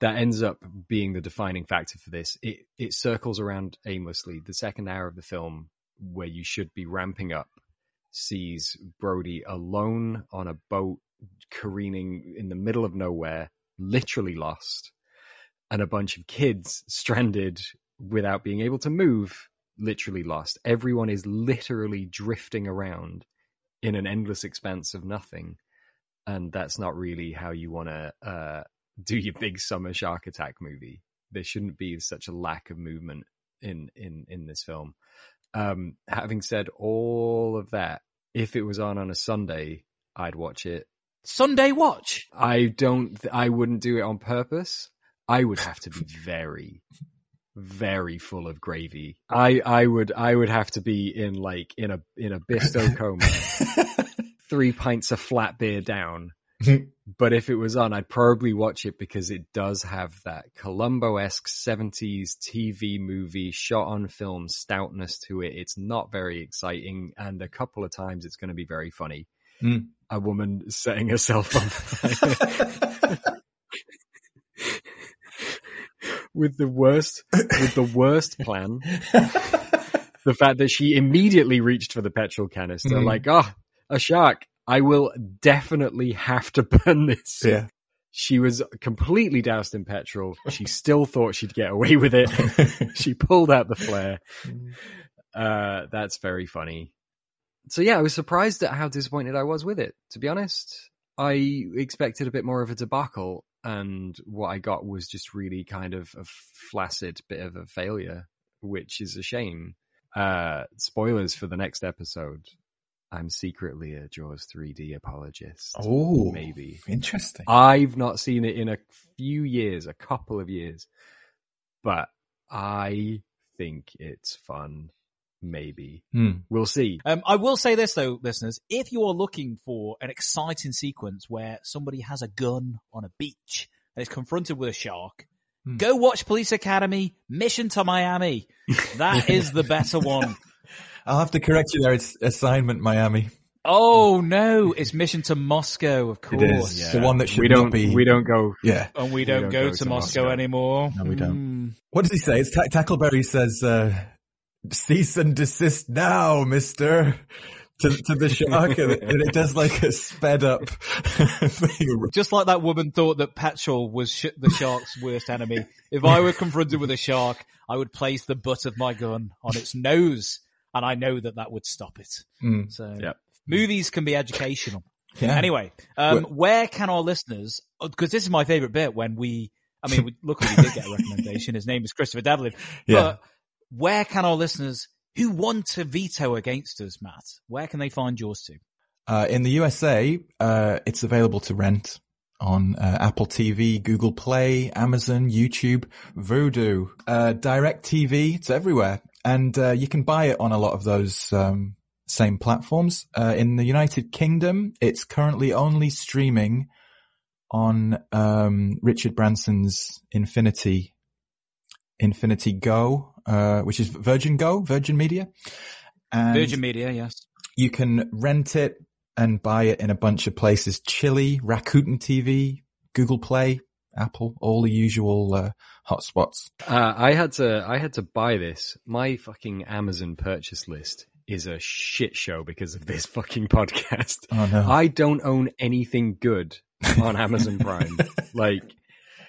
that ends up being the defining factor for this. It, it circles around aimlessly. The second hour of the film, where you should be ramping up, sees Brody alone on a boat careening in the middle of nowhere, literally lost, and a bunch of kids stranded without being able to move, literally lost. Everyone is literally drifting around in an endless expanse of nothing. And that's not really how you want to uh, do your big summer shark attack movie. There shouldn't be such a lack of movement in in in this film. Um, having said all of that, if it was on on a Sunday, I'd watch it. Sunday watch. I don't. I wouldn't do it on purpose. I would have to be very, very full of gravy. I I would I would have to be in like in a in a Bisto coma, three pints of flat beer down. but if it was on, I'd probably watch it because it does have that Columbo-esque 70s TV movie shot on film stoutness to it. It's not very exciting, and a couple of times it's going to be very funny. Mm. A woman setting herself on fire. with the worst, with the worst plan. the fact that she immediately reached for the petrol canister, Mm. like, oh, a shark. I will definitely have to burn this. Yeah. She was completely doused in petrol. She still thought she'd get away with it. she pulled out the flare. Uh, that's very funny. So yeah, I was surprised at how disappointed I was with it. To be honest, I expected a bit more of a debacle, and what I got was just really kind of a flaccid bit of a failure, which is a shame. Uh, spoilers for the next episode. I'm secretly a Jaws 3D apologist. Oh, maybe. Interesting. I've not seen it in a few years, a couple of years, but I think it's fun. Maybe. Hmm. We'll see. Um, I will say this though, listeners, if you are looking for an exciting sequence where somebody has a gun on a beach and is confronted with a shark, Hmm. go watch Police Academy, Mission to Miami. That is the better one. I'll have to correct you there. It's assignment Miami. Oh no, it's Mission to Moscow, of course. It is the one that should we not don't. be. We don't go. Yeah. And we don't, go, to, Moscow, anymore. No, we don't. Hmm. What does he say? It's Ta- Tackleberry says, uh, cease and desist now, mister. To, to the shark, and it, and it does like a sped up thing. Just like that woman thought that petrol was sh- the shark's worst enemy. If I were confronted with a shark, I would place the butt of my gun on its nose, and I know that that would stop it. Mm. So Yep. movies can be educational. Yeah. Anyway, um, where can our listeners? Because this is my favorite bit when we. I mean, we, luckily we did get a recommendation. His name is Christopher Devlin. Yeah. But where can our listeners who want to veto against us, Matt? Where can they find yours to? Uh, in the USA, uh, it's available to rent on uh, Apple TV, Google Play, Amazon, YouTube, Vudu, uh, Direct TV. It's everywhere, and uh, you can buy it on a lot of those um, same platforms. Uh, in the United Kingdom, it's currently only streaming on um, Richard Branson's Infinity Infinity Go, uh, which is Virgin Go, Virgin Media. And Virgin Media, yes. you can rent it and buy it in a bunch of places. Chili, Rakuten TV, Google Play, Apple, all the usual uh, hotspots. Uh, I had to. I had to buy this. My fucking Amazon purchase list is a shit show because of this fucking podcast. Oh no. I don't own anything good on Amazon Prime. like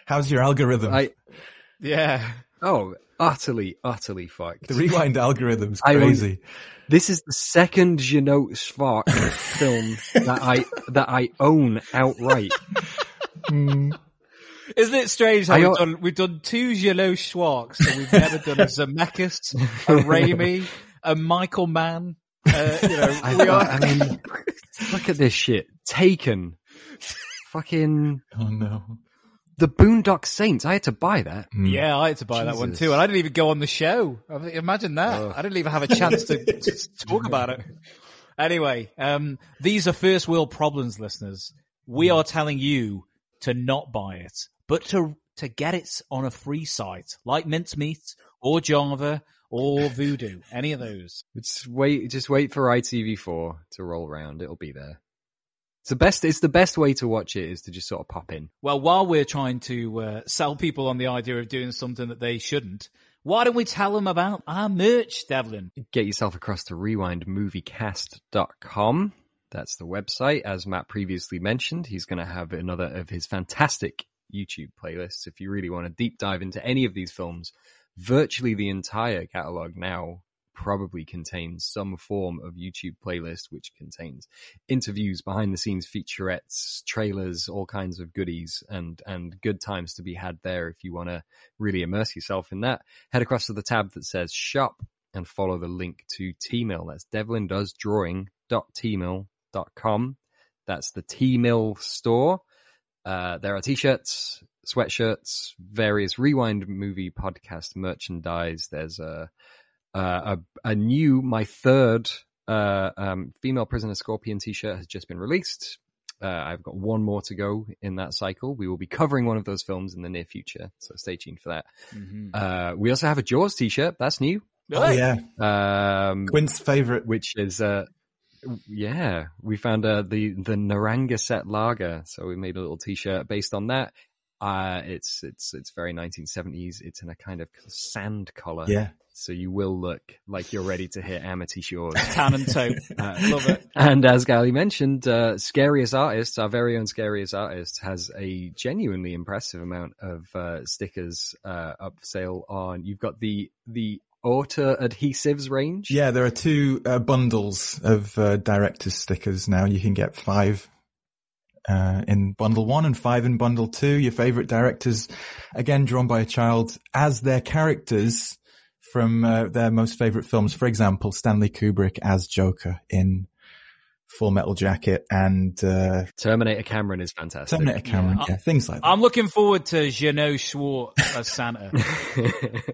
How's your algorithm? I. Yeah. Oh, utterly, utterly fucked. the rewind algorithm's I own- crazy. This is the second Jeannot Szwarc film that I that I own outright. Mm. Isn't it strange how I we've done, we've done two Jeannot Szwarcs, and we've never done a Zemeckis, a Raimi, a Michael Mann. Uh, you know, I, we are. I mean, look at this shit. Taken. Fucking Oh no. The Boondock Saints. I had to buy that. Mm. Yeah, I had to buy that one too, and I didn't even go on the show. Imagine that. Ugh. I didn't even have a chance to, to talk about it. Anyway, um, these are first world problems, listeners. We are telling you to not buy it, but to to get it on a free site like Mincemeat or Java or Vudu, any of those. Just wait, just wait for ITV4 to roll around. It'll be there. It's the best. It's the best way to watch it is to just sort of pop in. Well, while we're trying to uh, sell people on the idea of doing something that they shouldn't, why don't we tell them about our merch, Devlin? Get yourself across to rewindmoviecast.com. That's the website. As Matt previously mentioned, he's going to have another of his fantastic YouTube playlists. If you really want to deep dive into any of these films, virtually the entire catalog now probably contains some form of YouTube playlist, which contains interviews, behind the scenes featurettes, trailers, all kinds of goodies and, and good times to be had there. If you want to really immerse yourself in that, head across to the tab that says shop and follow the link to Teemill. That's devlindoesdrawing.teemill.com. That's the Teemill store. Uh, there are t-shirts, sweatshirts, various Rewind movie podcast merchandise. There's a, uh, a, a new, my third, uh, um, female prisoner scorpion t-shirt has just been released. Uh, I've got one more to go in that cycle. We will be covering one of those films in the near future, so stay tuned for that. Mhm. Uh, we also have a Jaws t-shirt. That's new. Oh, yeah. Um, Quint's favorite. which is, uh, yeah, we found, uh, the, the Narragansett Lager. So we made a little t-shirt based on that. Uh, it's, it's, it's very 1970s. It's in a kind of sand color. Yeah. So you will look like you're ready to hit Amity Shores. Tan and taupe. Uh, Love it. And as Gally mentioned, uh, Scariest Artists, our very own Scariest Artist, has a genuinely impressive amount of uh, stickers uh, up for sale on. You've got the the Auto adhesives range. Yeah, there are two uh, bundles of uh, director's stickers now. You can get five uh, in bundle one and five in bundle two. Your favorite directors, again drawn by a child, as their characters from uh, their most favorite films. For example, Stanley Kubrick as Joker in Full Metal Jacket and uh, Terminator Cameron is fantastic. Terminator Cameron. Yeah, things like that. I'm looking forward to Jeannot Szwarc as Santa.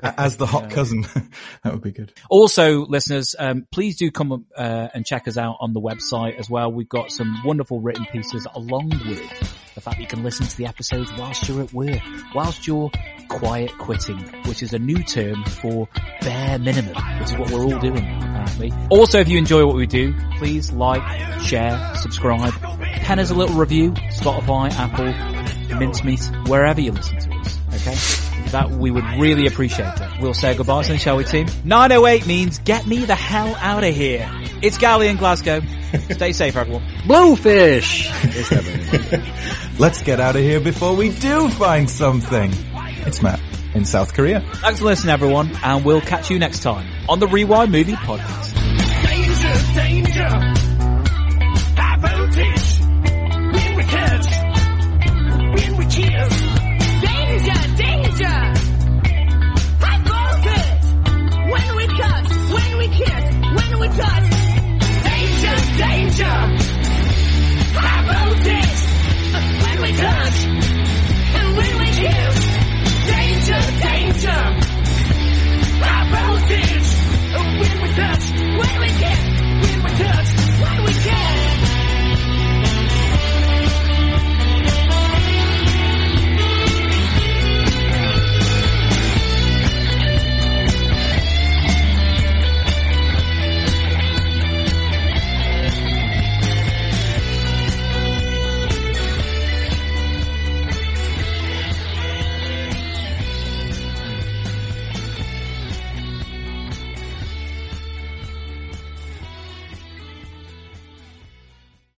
as the hot cousin. that would be good. Also, listeners, um, please do come uh, and check us out on the website as well. We've got some wonderful written pieces along with the fact you can listen to the episodes whilst you're at work, whilst you're quiet quitting, which is a new term for bare minimum, which is what we're all doing apparently. Also, if you enjoy what we do, please like, share, subscribe, pen us a little review, Spotify, Apple, Mincemeat, wherever you listen to us, okay? That we would really appreciate it. We'll say goodbye then, shall we team? 908 means get me the hell out of here. It's Gally in Glasgow. Stay safe everyone. Blowfish! Let's get out of here before we do find something. It's Matt in South Korea. Thanks for listening, everyone, and we'll catch you next time on the Rewind Movie Podcast. Danger, danger, high when we when we. Danger, danger, when we when we kiss, when we touch. Danger, danger.